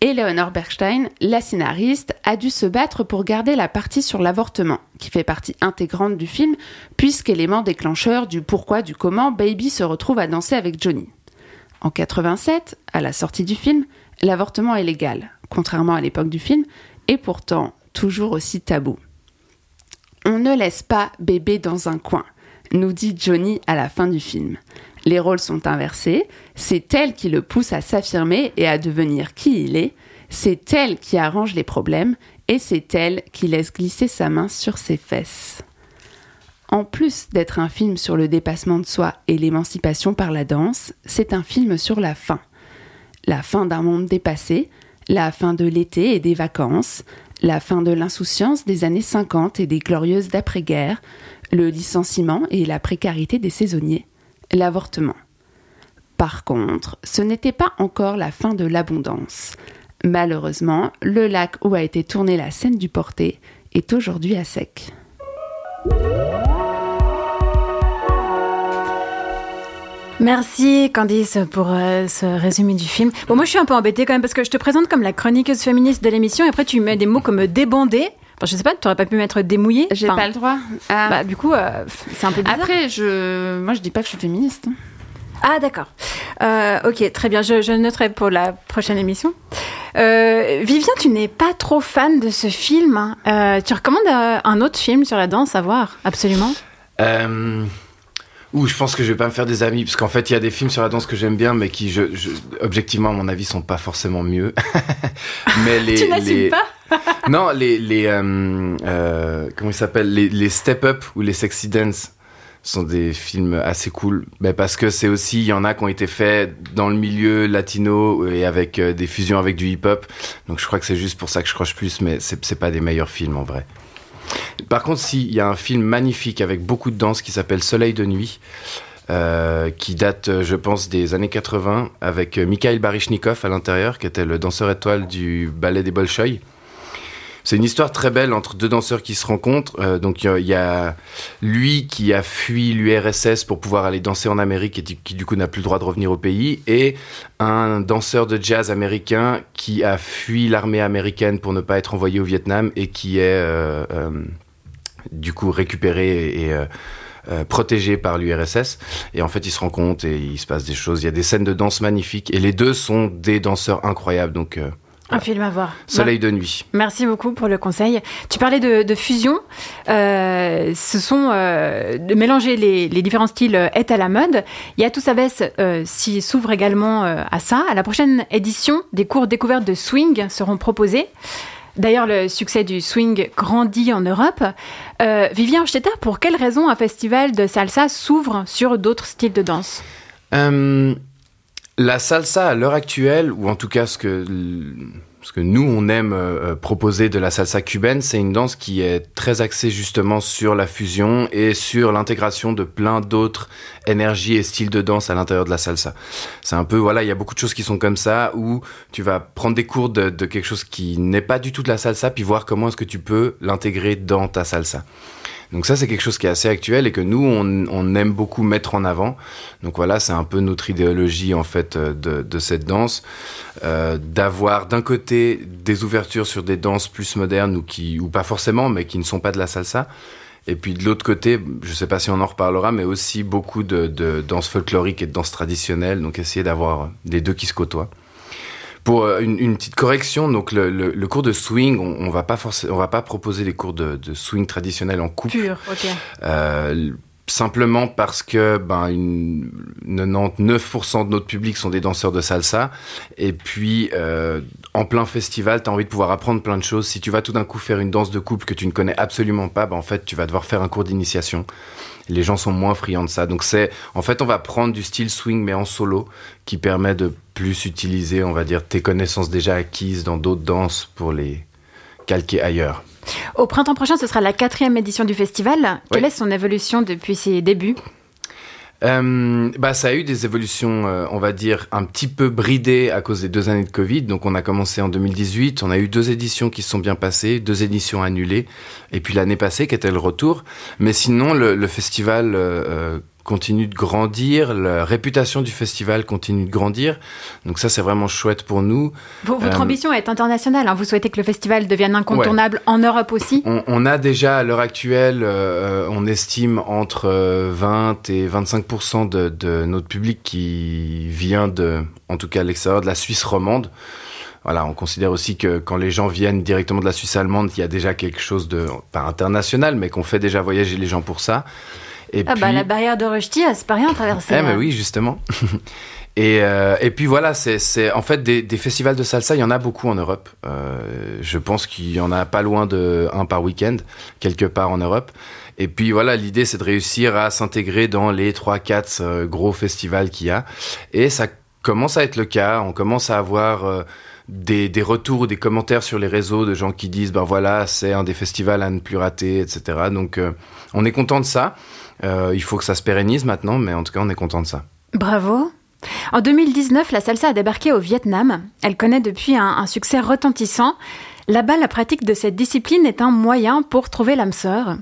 Eleanor Bergstein, la scénariste, a dû se battre pour garder la partie sur l'avortement, qui fait partie intégrante du film, puisqu'élément déclencheur du pourquoi du comment Baby se retrouve à danser avec Johnny. En 87, à la sortie du film, l'avortement est légal, contrairement à l'époque du film, et pourtant toujours aussi tabou. On ne laisse pas bébé dans un coin, nous dit Johnny à la fin du film. Les rôles sont inversés, c'est elle qui le pousse à s'affirmer et à devenir qui il est, c'est elle qui arrange les problèmes, et c'est elle qui laisse glisser sa main sur ses fesses. En plus d'être un film sur le dépassement de soi et l'émancipation par la danse, c'est un film sur la fin la fin d'un monde dépassé, la fin de l'été et des vacances, la fin de l'insouciance des années 50 et des glorieuses d'après-guerre, le licenciement et la précarité des saisonniers, l'avortement. Par contre, ce n'était pas encore la fin de l'abondance. Malheureusement, le lac où a été tournée la scène du porté est aujourd'hui à sec. Merci Candice pour euh, ce résumé du film. Bon, moi je suis un peu embêtée quand même parce que je te présente comme la chroniqueuse féministe de l'émission et après tu mets des mots comme débandé. Enfin, je sais pas, tu aurais pas pu mettre démouillé. J'ai pas le droit. Ah. Bah, du coup, euh, c'est un peu bizarre. Après, je, moi je dis pas que je suis féministe. hein. Ah d'accord. Euh, ok, très bien. Je, je noterai pour la prochaine émission. Euh, Vivien, tu n'es pas trop fan de ce film. hein. Euh, tu recommandes euh, un autre film sur la danse à voir Absolument? Ouh, je pense que je vais pas me faire des amis parce qu'en fait, il y a des films sur la danse que j'aime bien, mais qui, je, je- objectivement, à mon avis, sont pas forcément mieux. mais les, tu les- pas non, les, les euh, euh, comment ils s'appellent, les, les Step Up ou les Sexy Dance sont des films assez cool, mais parce que c'est aussi, il y en a qui ont été faits dans le milieu latino et avec euh, des fusions avec du hip-hop. Donc je crois que c'est juste pour ça que je croche plus, mais c'est pas des meilleurs films en vrai. Par contre, si, il y a un film magnifique avec beaucoup de danse qui s'appelle Soleil de nuit, euh, qui date, euh, je pense, des années 80, avec euh, Mikhail Baryshnikov à l'intérieur, qui était le danseur étoile du ballet des Bolchoï. C'est une histoire très belle entre deux danseurs qui se rencontrent. Donc il y a- lui qui a fui l'URSS pour pouvoir aller danser en Amérique et qui du coup n'a plus le droit de revenir au pays, et un danseur de jazz américain qui a fui l'armée américaine pour ne pas être envoyé au Vietnam et qui est du coup récupéré et, euh, euh, protégé par l'URSS. Et en fait, ils se rencontrent et il se passe des choses. Il y a des scènes de danse magnifiques et les deux sont des danseurs incroyables. Donc euh, Un film à voir. Soleil de nuit. Merci beaucoup pour le conseil. Tu parlais de, de fusion. Euh, ce sont de mélanger les, les différents styles est à la mode. Yatou euh, s'y s'ouvre également à ça. À la prochaine édition, des cours découvertes de swing seront proposés. D'ailleurs, le succès du swing grandit en Europe. Euh, Vivien pour quelle raison un festival de salsa s'ouvre sur d'autres styles de danse? Euh, la salsa à l'heure actuelle, ou en tout cas ce que, ce que nous on aime euh, proposer de la salsa cubaine, c'est une danse qui est très axée justement sur la fusion et sur l'intégration de plein d'autres énergies et styles de danse à l'intérieur de la salsa. C'est un peu, voilà, il y a beaucoup de choses qui sont comme ça, où tu vas prendre des cours de, de quelque chose qui n'est pas du tout de la salsa, puis voir comment est-ce que tu peux l'intégrer dans ta salsa. Donc ça, c'est quelque chose qui est assez actuel et que nous, on, on aime beaucoup mettre en avant. Donc voilà, c'est un peu notre idéologie en fait euh, de, de cette danse, euh, d'avoir d'un côté des ouvertures sur des danses plus modernes ou qui ou pas forcément, mais qui ne sont pas de la salsa. Et puis de l'autre côté, je sais pas si on en reparlera, mais aussi beaucoup de, de danse folklorique et de danse traditionnelle. Donc essayer d'avoir les deux qui se côtoient. Pour euh, une, une, petite correction, donc le, le, le cours de swing, on, on va pas forcément, on va pas proposer des cours de, de swing traditionnel en couple. Pur, ok. Euh, simplement parce que ben une 99% de notre public sont des danseurs de salsa. Et puis euh, en plein festival tu as envie de pouvoir apprendre plein de choses. Si tu vas tout d'un coup faire une danse de couple que tu ne connais absolument pas ben en fait tu vas devoir faire un cours d'initiation. Les gens sont moins friands de ça. Donc c'est en fait on va prendre du style swing mais en solo qui permet de plus utiliser on va dire tes connaissances déjà acquises dans d'autres danses pour les calquer ailleurs au printemps prochain, ce sera la quatrième édition du festival. Oui. Quelle est son évolution depuis ses débuts euh, bah, ça a eu des évolutions, euh, on va dire, un petit peu bridées à cause des deux années de Covid. Donc, on a commencé en 2018. On a eu deux éditions qui se sont bien passées, deux éditions annulées. Et puis l'année passée, qui était le retour. Mais sinon, le, le festival euh, continue de grandir, la réputation du festival continue de grandir. Donc ça, c'est vraiment chouette pour nous. Votre euh, ambition est internationale. Hein. Vous souhaitez que le festival devienne incontournable ouais. en Europe aussi? On, on, a déjà, à l'heure actuelle, euh, on estime entre 20 et 25 de, de notre public qui vient de, en tout cas à l'extérieur de la Suisse romande. Voilà, on considère aussi que quand les gens viennent directement de la Suisse allemande, il y a déjà quelque chose de, pas international, mais qu'on fait déjà voyager les gens pour ça. Et ah puis... bah la barrière de Rushdie, c'est pas rien à traverser. Eh ben oui, justement. et, euh, et puis voilà, c'est en fait des, des, festivals de salsa, il y en a beaucoup en Europe. Euh, je pense qu'il y en a pas loin de un par week-end, quelque part en Europe. Et puis voilà, l'idée c'est de réussir à s'intégrer dans les 3-4 euh, gros festivals qu'il y a. Et ça commence à être le cas, on commence à avoir... Des, des, retours, des commentaires sur les réseaux de gens qui disent ben voilà c'est un des festivals à ne plus rater, etc. Donc euh, on est content de ça. Euh, il faut que ça se pérennise maintenant, mais en tout cas on est content de ça. Bravo. En 2019, la salsa a débarqué au Vietnam. Elle connaît depuis un, un succès retentissant. Là-bas, la pratique de cette discipline est un moyen pour trouver l'âme sœur.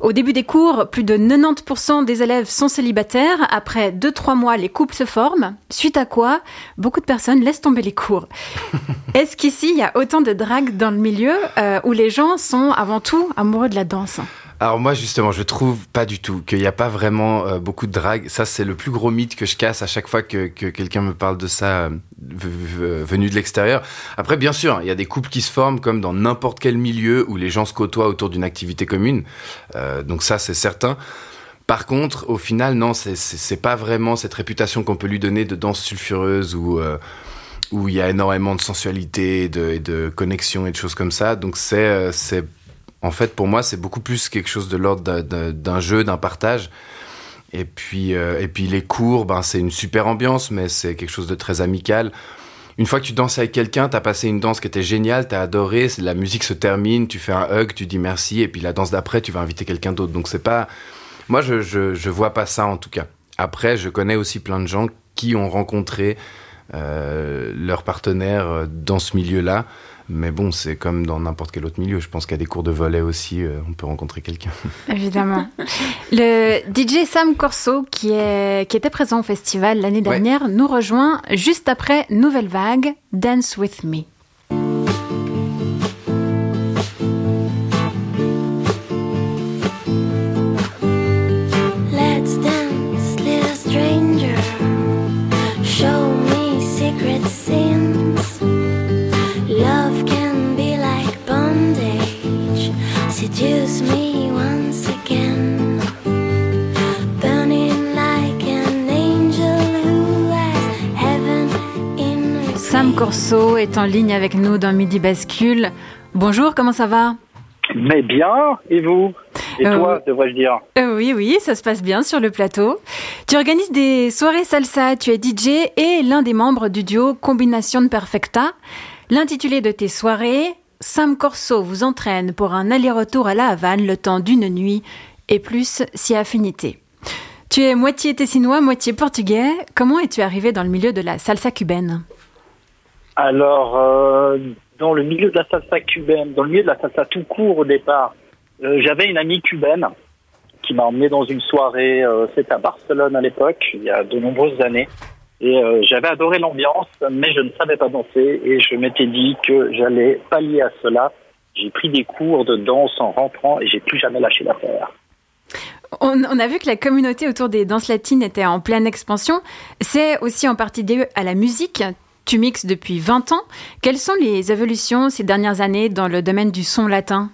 Au début des cours, plus de 90% des élèves sont célibataires. Après 2-3 mois, les couples se forment. Suite à quoi, beaucoup de personnes laissent tomber les cours. Est-ce qu'ici, il y a autant de drague dans le milieu euh, où les gens sont avant tout amoureux de la danse? Alors moi justement, je trouve pas du tout qu'il n'y a pas vraiment euh, beaucoup de drague. Ça c'est le plus gros mythe que je casse à chaque fois que, que quelqu'un me parle de ça euh, venu de l'extérieur. Après bien sûr, il y a des couples qui se forment comme dans n'importe quel milieu où les gens se côtoient autour d'une activité commune. Euh, donc ça c'est certain. Par contre, au final, non, c'est pas vraiment cette réputation qu'on peut lui donner de danse sulfureuse ou euh, où il y a énormément de sensualité, de, de connexion et de choses comme ça. Donc c'est en fait, pour moi, c'est beaucoup plus quelque chose de l'ordre d'un jeu, d'un partage. Et puis, euh, et puis les cours, ben, c'est une super ambiance, mais c'est quelque chose de très amical. Une fois que tu danses avec quelqu'un, t'as passé une danse qui était géniale, t'as adoré, la musique se termine, tu fais un hug, tu dis merci, et puis la danse d'après, tu vas inviter quelqu'un d'autre. Donc c'est pas, moi je, je vois pas ça en tout cas. Après, je connais aussi plein de gens qui ont rencontré euh, leur partenaire dans ce milieu-là. Mais bon, c'est comme dans n'importe quel autre milieu. Je pense qu'à des cours de volet aussi, euh, on peut rencontrer quelqu'un. Évidemment. Le DJ Sam Corso, qui, est, qui était présent au festival l'année dernière, ouais. nous rejoint juste après Nouvelle Vague, Dance With Me. Corso est en ligne avec nous dans Midi Bascule. Bonjour, comment ça va? Mais bien, et vous? Et euh, toi, devrais-je dire? euh, Oui, oui, ça se passe bien sur le plateau. Tu organises des soirées salsa, tu es DJ et l'un des membres du duo Combination Perfecta. L'intitulé de tes soirées, Sam Corso vous entraîne pour un aller-retour à la Havane le temps d'une nuit et plus si affinité. Tu es moitié tessinois, moitié portugais. Comment es-tu arrivé dans le milieu de la salsa cubaine? Alors, euh, dans le milieu de la salsa cubaine, dans le milieu de la salsa tout court au départ, euh, j'avais une amie cubaine qui m'a emmené dans une soirée, euh, c'était à Barcelone à l'époque, il y a de nombreuses années. Et j'avais adoré l'ambiance, mais je ne savais pas danser et je m'étais dit que j'allais pallier à cela. J'ai pris des cours de danse en rentrant et j'ai plus jamais lâché l'affaire. On, on, a vu que la communauté autour des danses latines était en pleine expansion. C'est aussi en partie dû à la musique. Tu mixes depuis 20 ans. Quelles sont les évolutions ces dernières années dans le domaine du son latin?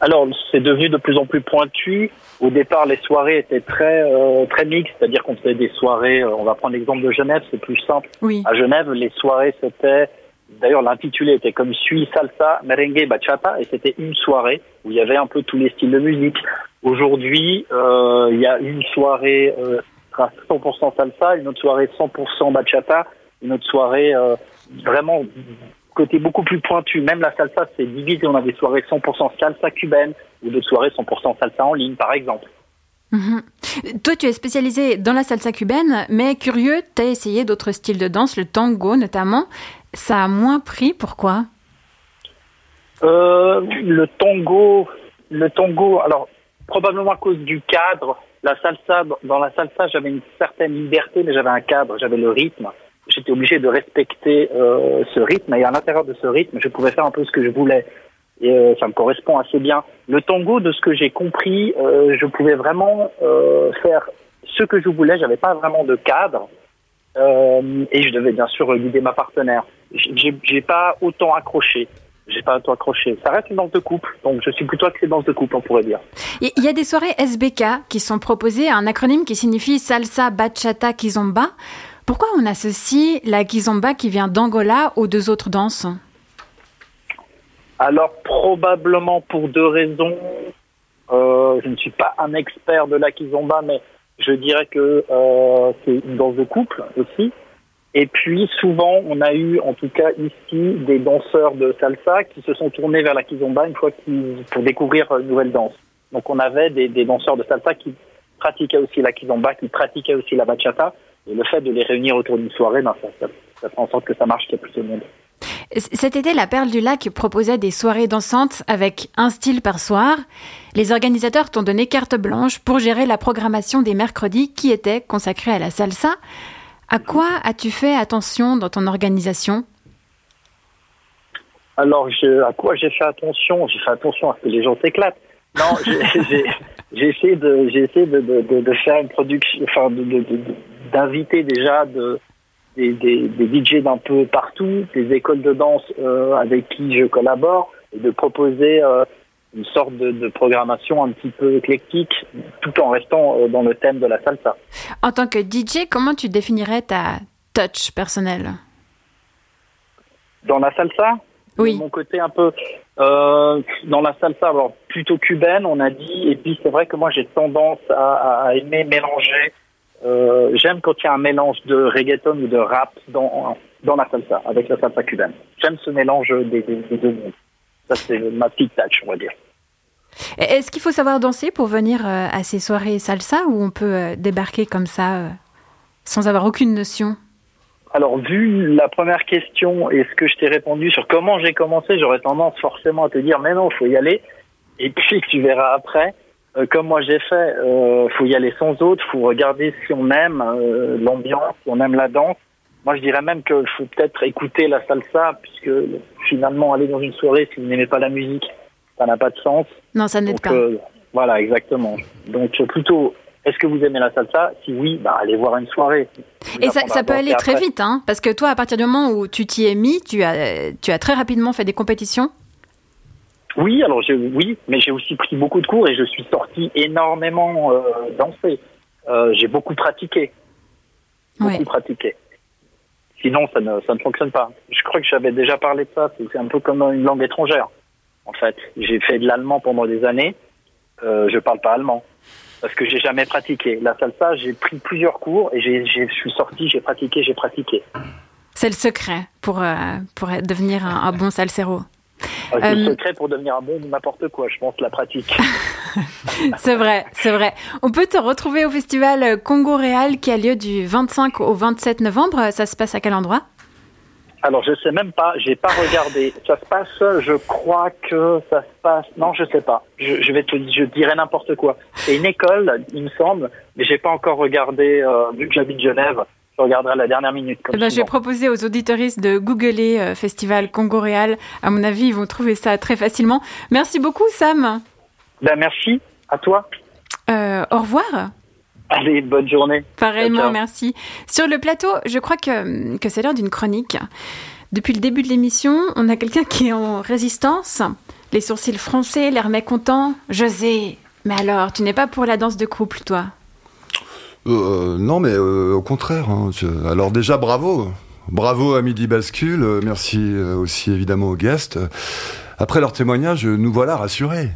Alors, c'est devenu de plus en plus pointu. Au départ, les soirées étaient très euh, très mixtes, c'est-à-dire qu'on faisait des soirées. Euh, on va prendre l'exemple de Genève, c'est plus simple. Oui. À Genève, les soirées c'était, d'ailleurs, l'intitulé était comme suit salsa, merengue, bachata, et c'était une soirée où il y avait un peu tous les styles de musique. Aujourd'hui, euh, il y a une soirée euh, 100% salsa, une autre soirée 100% bachata, une autre soirée euh, vraiment côté beaucoup plus pointu. Même la salsa, c'est divisé. On a des soirées 100% salsa cubaine ou d'autres soirées 100% salsa en ligne, par exemple. Mhm. Toi, tu es spécialisé dans la salsa cubaine, mais curieux, tu as essayé d'autres styles de danse, le tango notamment. Ça a moins pris, pourquoi? Euh, Le tango, le tango, alors probablement à cause du cadre. La salsa, dans la salsa, j'avais une certaine liberté, mais j'avais un cadre, j'avais le rythme j'étais obligé de respecter euh, ce rythme et à l'intérieur de ce rythme, je pouvais faire un peu ce que je voulais. Et euh, ça me correspond assez bien. Le tango, de ce que j'ai compris, euh, je pouvais vraiment euh, faire ce que je voulais. J'avais pas vraiment de cadre euh, et je devais bien sûr guider ma partenaire. J'ai pas autant accroché. J'ai pas autant accroché. Ça reste une danse de couple, donc je suis plutôt axé danse de couple, on pourrait dire. Il y a des soirées SBK qui sont proposées, un acronyme qui signifie salsa, bachata, kizomba. Pourquoi on associe la kizomba qui vient d'Angola aux deux autres danses Alors probablement pour deux raisons. Euh, je ne suis pas un expert de la kizomba, mais je dirais que euh, c'est une danse de couple aussi. Et puis souvent, on a eu, en tout cas ici, des danseurs de salsa qui se sont tournés vers la kizomba une fois pour découvrir une nouvelle danse. Donc on avait des danseurs de salsa qui pratiquaient aussi la kizomba, qui pratiquaient aussi la bachata. Et le fait de les réunir autour d'une soirée, ben, ça, ça, ça, fait en sorte que ça marche, qu'il y a plus de monde. Cet été, la Perle du Lac proposait des soirées dansantes avec un style par soir. Les organisateurs t'ont donné carte blanche pour gérer la programmation des mercredis qui étaient consacrés à la salsa. À quoi as-tu fait attention dans ton organisation? Alors, je, à quoi j'ai fait attention? J'ai fait attention à ce que les gens s'éclatent. Non, j'ai essayé de, essayé de, de, de, de, faire une production, enfin, de, de, d'inviter déjà de, des, des, des DJ d'un peu partout, des écoles de danse euh, avec qui je collabore, et de proposer euh, une sorte de, de, programmation un petit peu éclectique, tout en restant euh, dans le thème de la salsa. En tant que DJ, comment tu définirais ta touch personnelle? Dans la salsa? Oui. Mon côté un peu dans la salsa, alors plutôt cubaine, on a dit, et puis c'est vrai que moi j'ai tendance à, à aimer mélanger euh, j'aime quand il y a un mélange de reggaeton ou de rap dans, dans la salsa, avec la salsa cubaine. J'aime ce mélange des, des, des deux mondes. Ça, c'est ma petite touch, on va dire. Est-ce qu'il faut savoir danser pour venir euh, à ces soirées salsa ou on peut euh, débarquer comme ça sans avoir aucune notion? Alors, vu la première question et ce que je t'ai répondu sur comment j'ai commencé, j'aurais tendance forcément à te dire, mais non, il faut y aller. Et puis, tu verras après. Euh, comme moi j'ai fait, euh, faut y aller sans autre, faut regarder si on aime euh, l'ambiance, si on aime la danse. Moi je dirais même qu'il faut peut-être écouter la salsa, puisque finalement aller dans une soirée si vous n'aimez pas la musique, ça n'a pas de sens. Non, ça n'aide pas. Euh, voilà, exactement. Donc plutôt, est-ce que vous aimez la salsa? Si oui, bah, allez voir une soirée. Vous Et ça, ça peut aller très vite, hein, parce que toi, à partir du moment où tu t'y es mis, tu as, tu as très rapidement fait des compétitions? Oui, alors j'ai, oui, mais j'ai aussi pris beaucoup de cours et je suis sorti énormément euh, danser. Euh, j'ai beaucoup pratiqué, beaucoup Ouais. pratiqué. Sinon, ça ne, ça ne fonctionne pas. Je crois que j'avais déjà parlé de ça. C'est un peu comme une langue étrangère. En fait, j'ai fait de l'allemand pendant des années. Euh, je parle pas allemand parce que j'ai jamais pratiqué. La salsa, j'ai pris plusieurs cours et j'ai, j'ai- je suis sorti, j'ai pratiqué, j'ai pratiqué. C'est le secret pour, euh, pour devenir un, un bon salsero. C'est le Euh, secret pour devenir un bon ou n'importe quoi. Je pense la pratique. C'est vrai, c'est vrai. On peut te retrouver au festival Congo Réal qui a lieu du 25 au 27 novembre. Ça se passe à quel endroit? Alors je sais même pas, j'ai pas regardé. Ça se passe, je crois que ça se passe. Non, je sais pas. Je, je vais te, je dirais n'importe quoi. C'est une école, il me semble, mais j'ai pas encore regardé. euh, vu que j'habite Genève, la dernière minute. Comme Eh ben, je vais proposer aux auditoristes de googler euh, Festival Congo Réal. À mon avis, ils vont trouver ça très facilement. Merci beaucoup, Sam. Ben merci à toi. Euh, au revoir. Allez, bonne journée. Pareillement, ciao. merci. Sur le plateau, je crois que, que c'est l'heure d'une chronique. Depuis le début de l'émission, on a quelqu'un qui est en résistance, les sourcils froncés, l'air mécontent. José, mais alors, tu n'es pas pour la danse de couple, toi? Euh, non, mais euh, au contraire. hein, Alors déjà, bravo. Bravo à Midi Bascule. euh, Merci euh, aussi évidemment aux guests. Après leur témoignage, euh, nous voilà rassurés.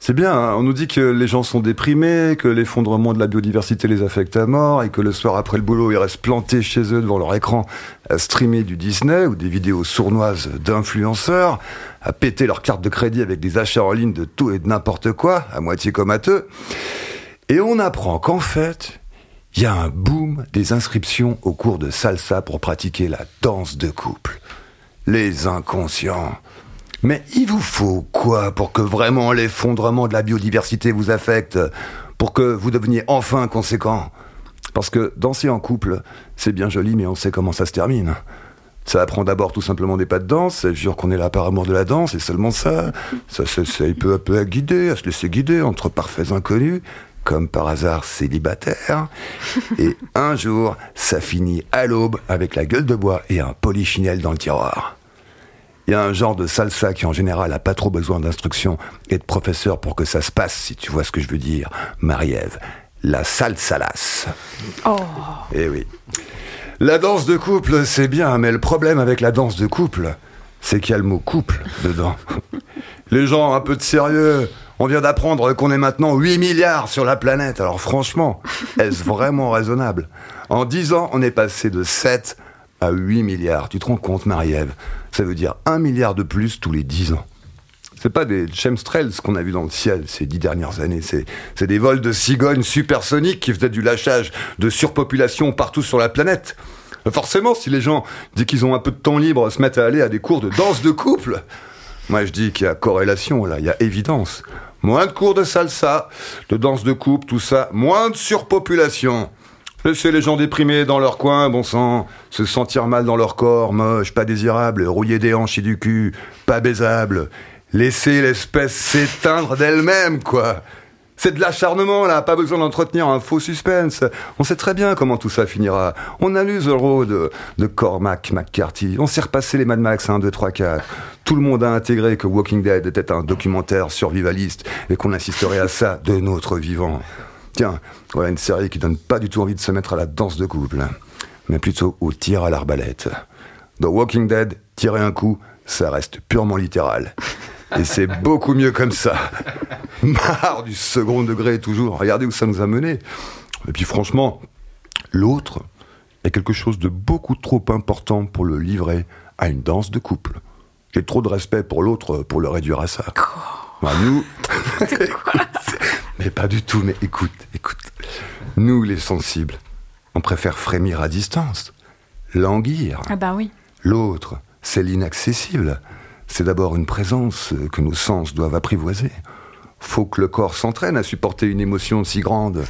C'est bien, hein, on nous dit que les gens sont déprimés, que l'effondrement de la biodiversité les affecte à mort et que le soir après le boulot, ils restent plantés chez eux devant leur écran à streamer du Disney ou des vidéos sournoises d'influenceurs, à péter leur carte de crédit avec des achats en ligne de tout et de n'importe quoi, à moitié comateux. Et on apprend qu'en fait, il y a un boom des inscriptions au cours de salsa pour pratiquer la danse de couple. Les inconscients. Mais il vous faut quoi pour que vraiment l'effondrement de la biodiversité vous affecte Pour que vous deveniez enfin conséquent? Parce que danser en couple, c'est bien joli, mais on sait comment ça se termine. Ça apprend d'abord tout simplement des pas de danse, ça jure qu'on est là par amour de la danse, et seulement ça. Ça s'essaye peu à peu à guider, à se laisser guider entre parfaits inconnus, comme par hasard célibataires. Et un jour, ça finit à l'aube avec la gueule de bois et un polichinelle dans le tiroir. Il y a un genre de salsa qui en général a pas trop besoin d'instruction et de professeur pour que ça se passe, si tu vois ce que je veux dire, Marie-Ève. La salsalas. Oh. Eh oui. La danse de couple, c'est bien, mais le problème avec la danse de couple, c'est qu'il y a le mot couple dedans. Les gens, un peu de sérieux. On vient d'apprendre qu'on est maintenant 8 milliards sur la planète. Alors franchement, est-ce vraiment raisonnable? En 10 ans, on est passé de 7 à 8 milliards. Tu te rends compte, Marie-Ève? Ça veut dire 1 milliard de plus tous les 10 ans. C'est pas des chemtrails qu'on a vu dans le ciel ces dix dernières années. C'est, des vols de cigognes supersoniques qui faisaient du lâchage de surpopulation partout sur la planète. Forcément, si les gens, dès qu'ils ont un peu de temps libre, se mettent à aller à des cours de danse de couple, moi je dis qu'il y a corrélation là, il y a évidence. Moins de cours de salsa, de danse de couple, tout ça, moins de surpopulation. Laisser les gens déprimés dans leur coin, bon sang, se sentir mal dans leur corps, moche, pas désirable, rouiller des hanches et du cul, pas baisable. Laisser l'espèce s'éteindre d'elle-même, quoi. C'est de l'acharnement, là, pas besoin d'entretenir un faux suspense. On sait très bien comment tout ça finira. On a lu The Road de Cormac McCarthy. On s'est repassé les Mad Max 1, 2, 3, 4. Tout le monde a intégré que Walking Dead était un documentaire survivaliste et qu'on assisterait à ça de notre vivant. Tiens, voilà une série qui donne pas du tout envie de se mettre à la danse de couple, mais plutôt au tir à l'arbalète. Dans Walking Dead, tirer un coup, ça reste purement littéral. Et c'est beaucoup mieux comme ça. Marre du second degré toujours. Regardez où ça nous a mené. Et puis franchement, l'autre est quelque chose de beaucoup trop important pour le livrer à une danse de couple. J'ai trop de respect pour l'autre pour le réduire à ça. Bah, nous. mais pas du tout, mais écoute, écoute. Nous, les sensibles, on préfère frémir à distance, languir. Ah bah oui. L'autre, c'est l'inaccessible. C'est d'abord une présence que nos sens doivent apprivoiser. Faut que le corps s'entraîne à supporter une émotion si grande.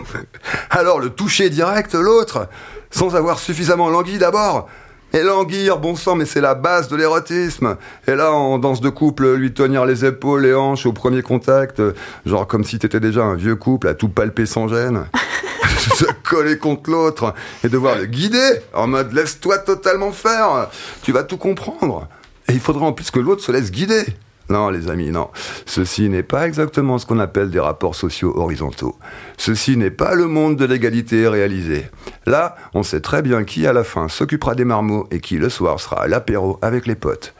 Alors le toucher direct, l'autre, sans avoir suffisamment langui d'abord. Et languir, bon sang, mais c'est la base de l'érotisme. Et là, en danse de couple, lui tenir les épaules, les hanches au premier contact, genre comme si t'étais déjà un vieux couple à tout palper sans gêne. Se coller contre l'autre et devoir le guider en mode laisse-toi totalement faire, tu vas tout comprendre. Et il faudra en plus que l'autre se laisse guider. Non, les amis, non. Ceci n'est pas exactement ce qu'on appelle des rapports sociaux horizontaux. Ceci n'est pas le monde de l'égalité réalisé. Là, on sait très bien qui à la fin s'occupera des marmots et qui le soir sera à l'apéro avec les potes.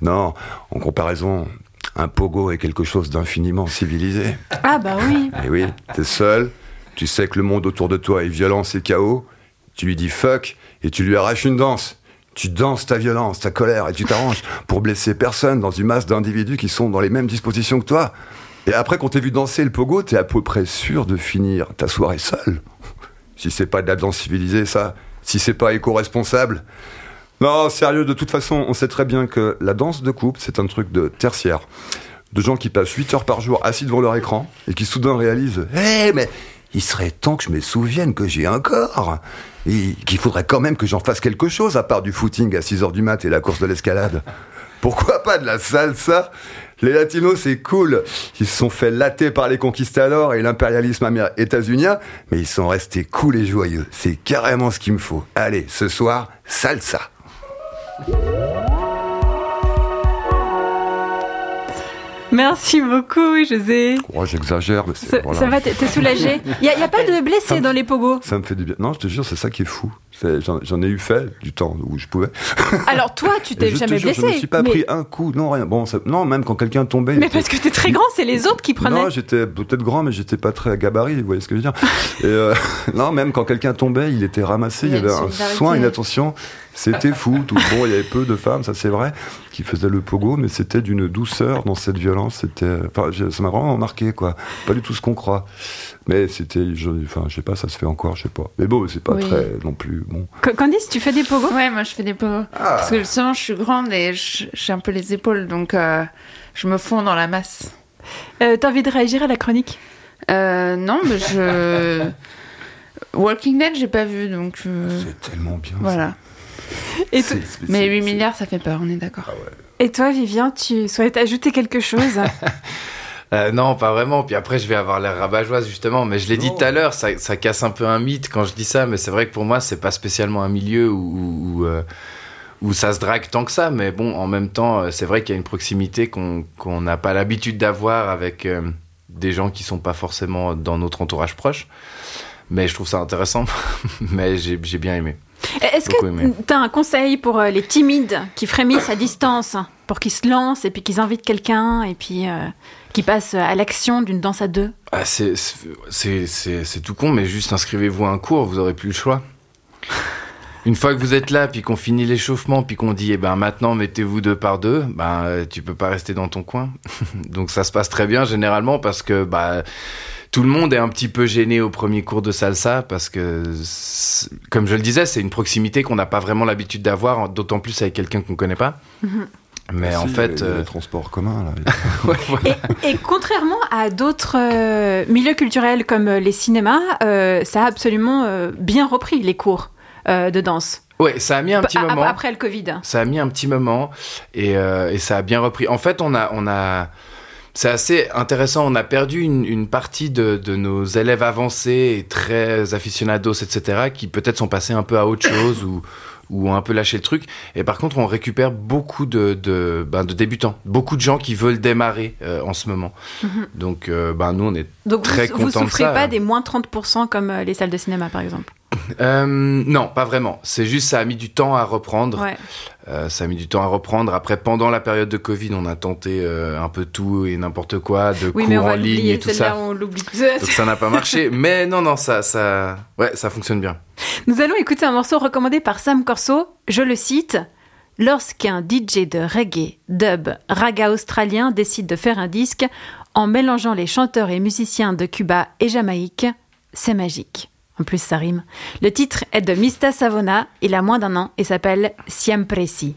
Non, en comparaison, un pogo est quelque chose d'infiniment civilisé. Ah bah oui. Et oui, t'es seul, tu sais que le monde autour de toi est violence et chaos, tu lui dis fuck et tu lui arraches une danse. Tu danses ta violence, ta colère et tu t'arranges pour blesser personne dans une masse d'individus qui sont dans les mêmes dispositions que toi. Et après qu'on t'ait vu danser le pogo, t'es à peu près sûr de finir ta soirée seule. Si c'est pas de la danse civilisée, ça, si c'est pas éco-responsable. Non, sérieux, de toute façon, on sait très bien que la danse de couple, c'est un truc de tertiaire. De gens qui passent 8 heures par jour assis devant leur écran et qui soudain réalisent Hé, mais il serait temps que je me souvienne que j'ai un corps et qu'il faudrait quand même que j'en fasse quelque chose à part du footing à 6 heures du mat et la course de l'escalade. Pourquoi pas de la salsa? Les latinos, c'est cool. Ils se sont fait latter par les conquistadors et l'impérialisme états-unien, mais ils sont restés cool et joyeux. C'est carrément ce qu'il me faut. Allez, ce soir, salsa. Merci beaucoup, José. Oh, j'exagère, mais c'est. Ça, voilà. ça va, t'es soulagé Il n'y a pas de blessés dans les pogos Ça me fait du bien. Non, je te jure, c'est ça qui est fou. J'en ai eu fait du temps où je pouvais. Alors toi, tu t'es jamais jure, blessé. Je me suis pas mais, pris un coup, non, rien. Bon, ça- non, même quand quelqu'un tombait. mais parce que t'es très grand, c'est les autres qui prenaient. Non, j'étais peut-être grand, mais j'étais pas très gabarit, vous voyez ce que je veux dire. Et euh, non, même quand quelqu'un tombait, il était ramassé, il y avait un soin, une attention. C'était fou. Tout bon, il y avait peu de femmes, ça c'est vrai, qui faisaient le pogo, mais c'était d'une douceur dans cette violence. C'était, enfin, ça m'a vraiment marqué, quoi. Pas du tout ce qu'on croit. Mais c'était, je, enfin, je sais pas, ça se fait encore, je sais pas. Mais bon, c'est pas Oui. très non plus bon. Ca- Candice, tu fais des pogos? Ouais, moi je fais des pogos. Ah. Parce que justement, je suis grande et j'ai un peu les épaules, donc euh, je me fonds dans la masse. Euh, T'as envie de réagir à la chronique? Euh, non, mais je. Walking Dead, j'ai pas vu, donc. euh, C'est tellement bien. Voilà. Et, Mais 8 milliards, ça fait peur, on est d'accord. et toi, Vivien, tu souhaites ajouter quelque chose? Euh, non, pas vraiment. Puis après, je vais avoir l'air rabat-joie, justement. Mais je l'ai dit tout à l'heure, ça, ça casse un peu un mythe quand je dis ça. Mais c'est vrai que pour moi, c'est pas spécialement un milieu où, où, euh, où ça se drague tant que ça. Mais bon, en même temps, euh, c'est vrai qu'il y a une proximité qu'on qu'on n'a pas l'habitude d'avoir avec euh, des gens qui sont pas forcément dans notre entourage proche. Mais je trouve ça intéressant. mais j'ai bien aimé. Est-ce que tu as un conseil pour les timides qui frémissent à distance, pour qu'ils se lancent et puis qu'ils invitent quelqu'un et puis euh, qu'ils passent à l'action d'une danse à deux Ah, c'est- c'est c'est- c'est tout con, mais juste inscrivez-vous à un cours, vous aurez plus le choix. Une fois que vous êtes là, puis qu'on finit l'échauffement, puis qu'on dit, eh ben maintenant mettez-vous deux par deux, ben tu peux pas rester dans ton coin. Donc ça se passe très bien généralement parce que bah tout le monde est un petit peu gêné au premier cours de salsa parce que, comme je le disais, c'est une proximité qu'on n'a pas vraiment l'habitude d'avoir, d'autant plus avec quelqu'un qu'on connaît pas. Mais en Si, fait, euh, les transports communs là. ouais, voilà. Et contrairement à d'autres euh, milieux culturels comme euh, les cinémas, euh, ça a absolument euh, bien repris les cours euh, de danse. ouais, ça a mis un petit moment. Après le Covid. Ça a mis un petit moment et, euh, et ça a bien repris. En fait, on a, on a, c'est assez intéressant. On a perdu une, une partie de, de nos élèves avancés et très aficionados, etc., qui peut-être sont passés un peu à autre chose ou, ou ont un peu lâché le truc. Et par contre, on récupère beaucoup de, de, ben, de débutants, beaucoup de gens qui veulent démarrer euh, en ce moment. Mhm. Donc, euh, ben, nous, on est Donc très vous, vous contents de souffrez ça. pas des moins 30% comme euh, les salles de cinéma par exemple? Euh, non, pas vraiment. C'est juste ça a mis du temps à reprendre. Ouais. Euh, ça a mis du temps à reprendre. Après, pendant la période de Covid, on a tenté euh, un peu tout et n'importe quoi, de Oui, cours mais on va en ligne et tout ça. on l'oublie. Donc ça n'a pas marché. Mais non, non, ça, ça, ouais, ça fonctionne bien. Nous allons écouter un morceau recommandé par Sam Corso. Je le cite. Lorsqu'un DJ de reggae, dub, raga australien décide de faire un disque en mélangeant les chanteurs et musiciens de Cuba et Jamaïque, c'est magique. En plus, ça rime. Le titre est de Mista Savona, il a moins d'un an et s'appelle Siempre Si.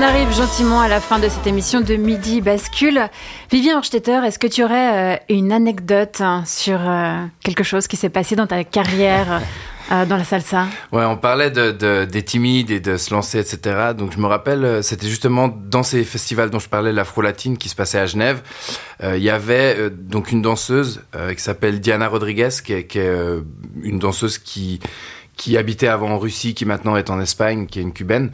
On arrive gentiment à la fin de cette émission de Midi Bascule. Vivien Horstetter, est-ce que tu aurais euh, une anecdote hein, sur euh, quelque chose qui s'est passé dans ta carrière euh, dans la salsa? Ouais, on parlait de, de- des timides et de se lancer, etc. Donc je me rappelle, c'était justement dans ces festivals dont je parlais, l'Afro-Latine, qui se passait à Genève. Il y avait donc une danseuse qui s'appelle Diana Rodriguez, qui est, une danseuse qui habitait avant en Russie, qui maintenant est en Espagne, qui est une cubaine.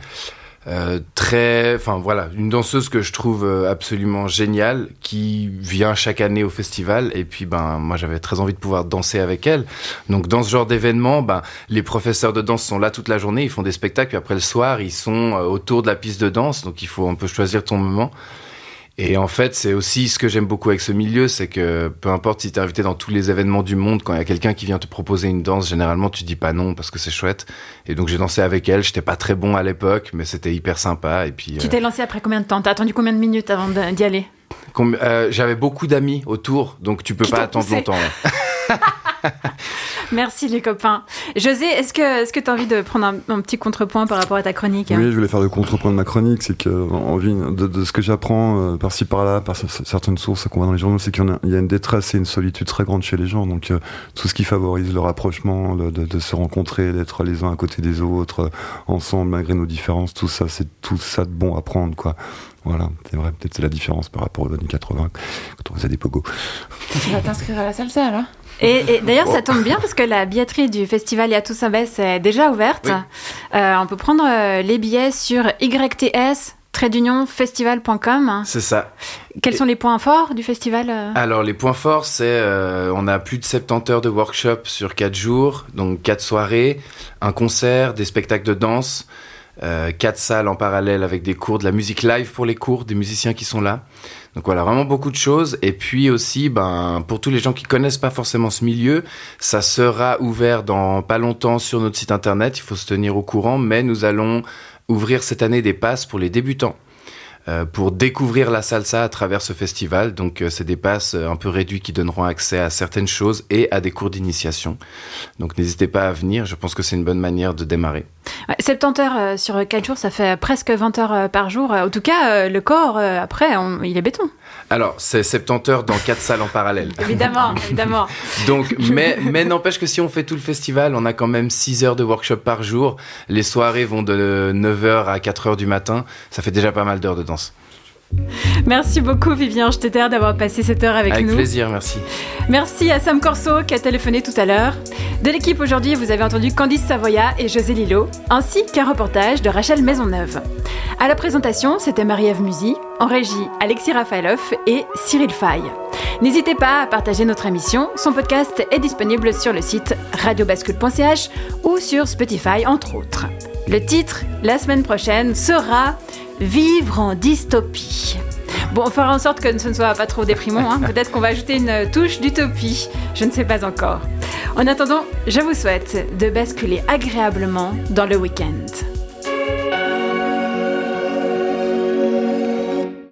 Euh, très, enfin voilà, une danseuse que je trouve euh, absolument géniale, qui vient chaque année au festival. Et puis, ben, moi, j'avais très envie de pouvoir danser avec elle. Donc, dans ce genre d'événement, ben, les professeurs de danse sont là toute la journée, ils font des spectacles. Puis après le soir, ils sont euh, autour de la piste de danse. Donc, il faut un peu choisir ton moment. Et en fait, c'est aussi ce que j'aime beaucoup avec ce milieu, c'est que peu importe si t'es invité dans tous les événements du monde, quand il y a quelqu'un qui vient te proposer une danse, généralement tu dis pas non parce que c'est chouette. Et donc j'ai dansé avec elle. J'étais pas très bon à l'époque, mais c'était hyper sympa. Et puis Tu euh, t'es lancé après combien de temps? T'as attendu combien de minutes avant d'y aller? Euh, j'avais beaucoup d'amis autour, donc tu peux Qui pas attendre poussé? longtemps. Merci les copains. José, est-ce que est-ce que t'as envie de prendre un, un petit contrepoint par rapport à ta chronique Oui, je voulais faire le contrepoint de ma chronique, c'est que en vie, de, de ce que j'apprends euh, par-ci par-là, par certaines sources qu'on voit dans les journaux, c'est qu'il y, a- il y a une détresse et une solitude très grande chez les gens. Donc euh, tout ce qui favorise le rapprochement, le- de, de se rencontrer, d'être les uns à côté des autres, euh, ensemble malgré nos différences, tout ça, c'est tout ça de bon à prendre, quoi. Voilà, c'est vrai, peut-être c'est la différence par rapport aux années 80, quand on faisait des pogos. Tu vas t'inscrire à la salsa alors? Et, et d'ailleurs, ça tombe bien parce que la billetterie du festival Yatou Sabes est déjà ouverte. Euh, on peut prendre euh, les billets sur YTS festival.com. C'est ça. Quels sont les points forts du festival euh Alors les points forts, c'est euh, on a plus de 70 heures de workshop sur 4 jours, donc 4 soirées, un concert, des spectacles de danse, euh, 4 salles en parallèle avec des cours, de la musique live pour les cours, des musiciens qui sont là. Donc voilà, vraiment beaucoup de choses. Et puis aussi, ben, pour tous les gens qui connaissent pas forcément ce milieu, ça sera ouvert dans pas longtemps sur notre site internet. Il faut se tenir au courant, mais nous allons ouvrir cette année des passes pour les débutants. Euh, pour découvrir la salsa à travers ce festival. Donc, euh, c'est des passes euh, un peu réduits qui donneront accès à certaines choses et à des cours d'initiation. Donc, n'hésitez pas à venir. Je pense que c'est une bonne manière de démarrer. Ouais, 70 heures sur 4 jours, ça fait presque 20 heures par jour. En tout cas, le corps, après, il est béton. Alors, c'est 70 heures dans quatre salles en parallèle. Évidemment, évidemment. Donc, mais, mais n'empêche que si on fait tout le festival, on a quand même 6 heures de workshop par jour. Les soirées vont de 9h à 4h du matin. Ça fait déjà pas mal d'heures de danse. Merci beaucoup, Vivien Stetter, d'avoir passé cette heure avec, Avec nous. plaisir, merci. Merci à Sam Corso qui a téléphoné tout à l'heure. De l'équipe aujourd'hui, vous avez entendu Candice Savoya et José Lillo, ainsi qu'un reportage de Rachel Maisonneuve. À la présentation, c'était Marie-Ève Musy, en régie Alexis Rafaeloff et Cyril Fay. N'hésitez pas à partager notre émission. Son podcast est disponible sur le site radiobascule.ch ou sur Spotify, entre autres. Le titre, la semaine prochaine, sera Vivre en dystopie. Bon, on fera en sorte que ce ne soit pas trop déprimant. hein. Peut-être qu'on va ajouter une touche d'utopie. Je ne sais pas encore. En attendant, je vous souhaite de basculer agréablement dans le week-end.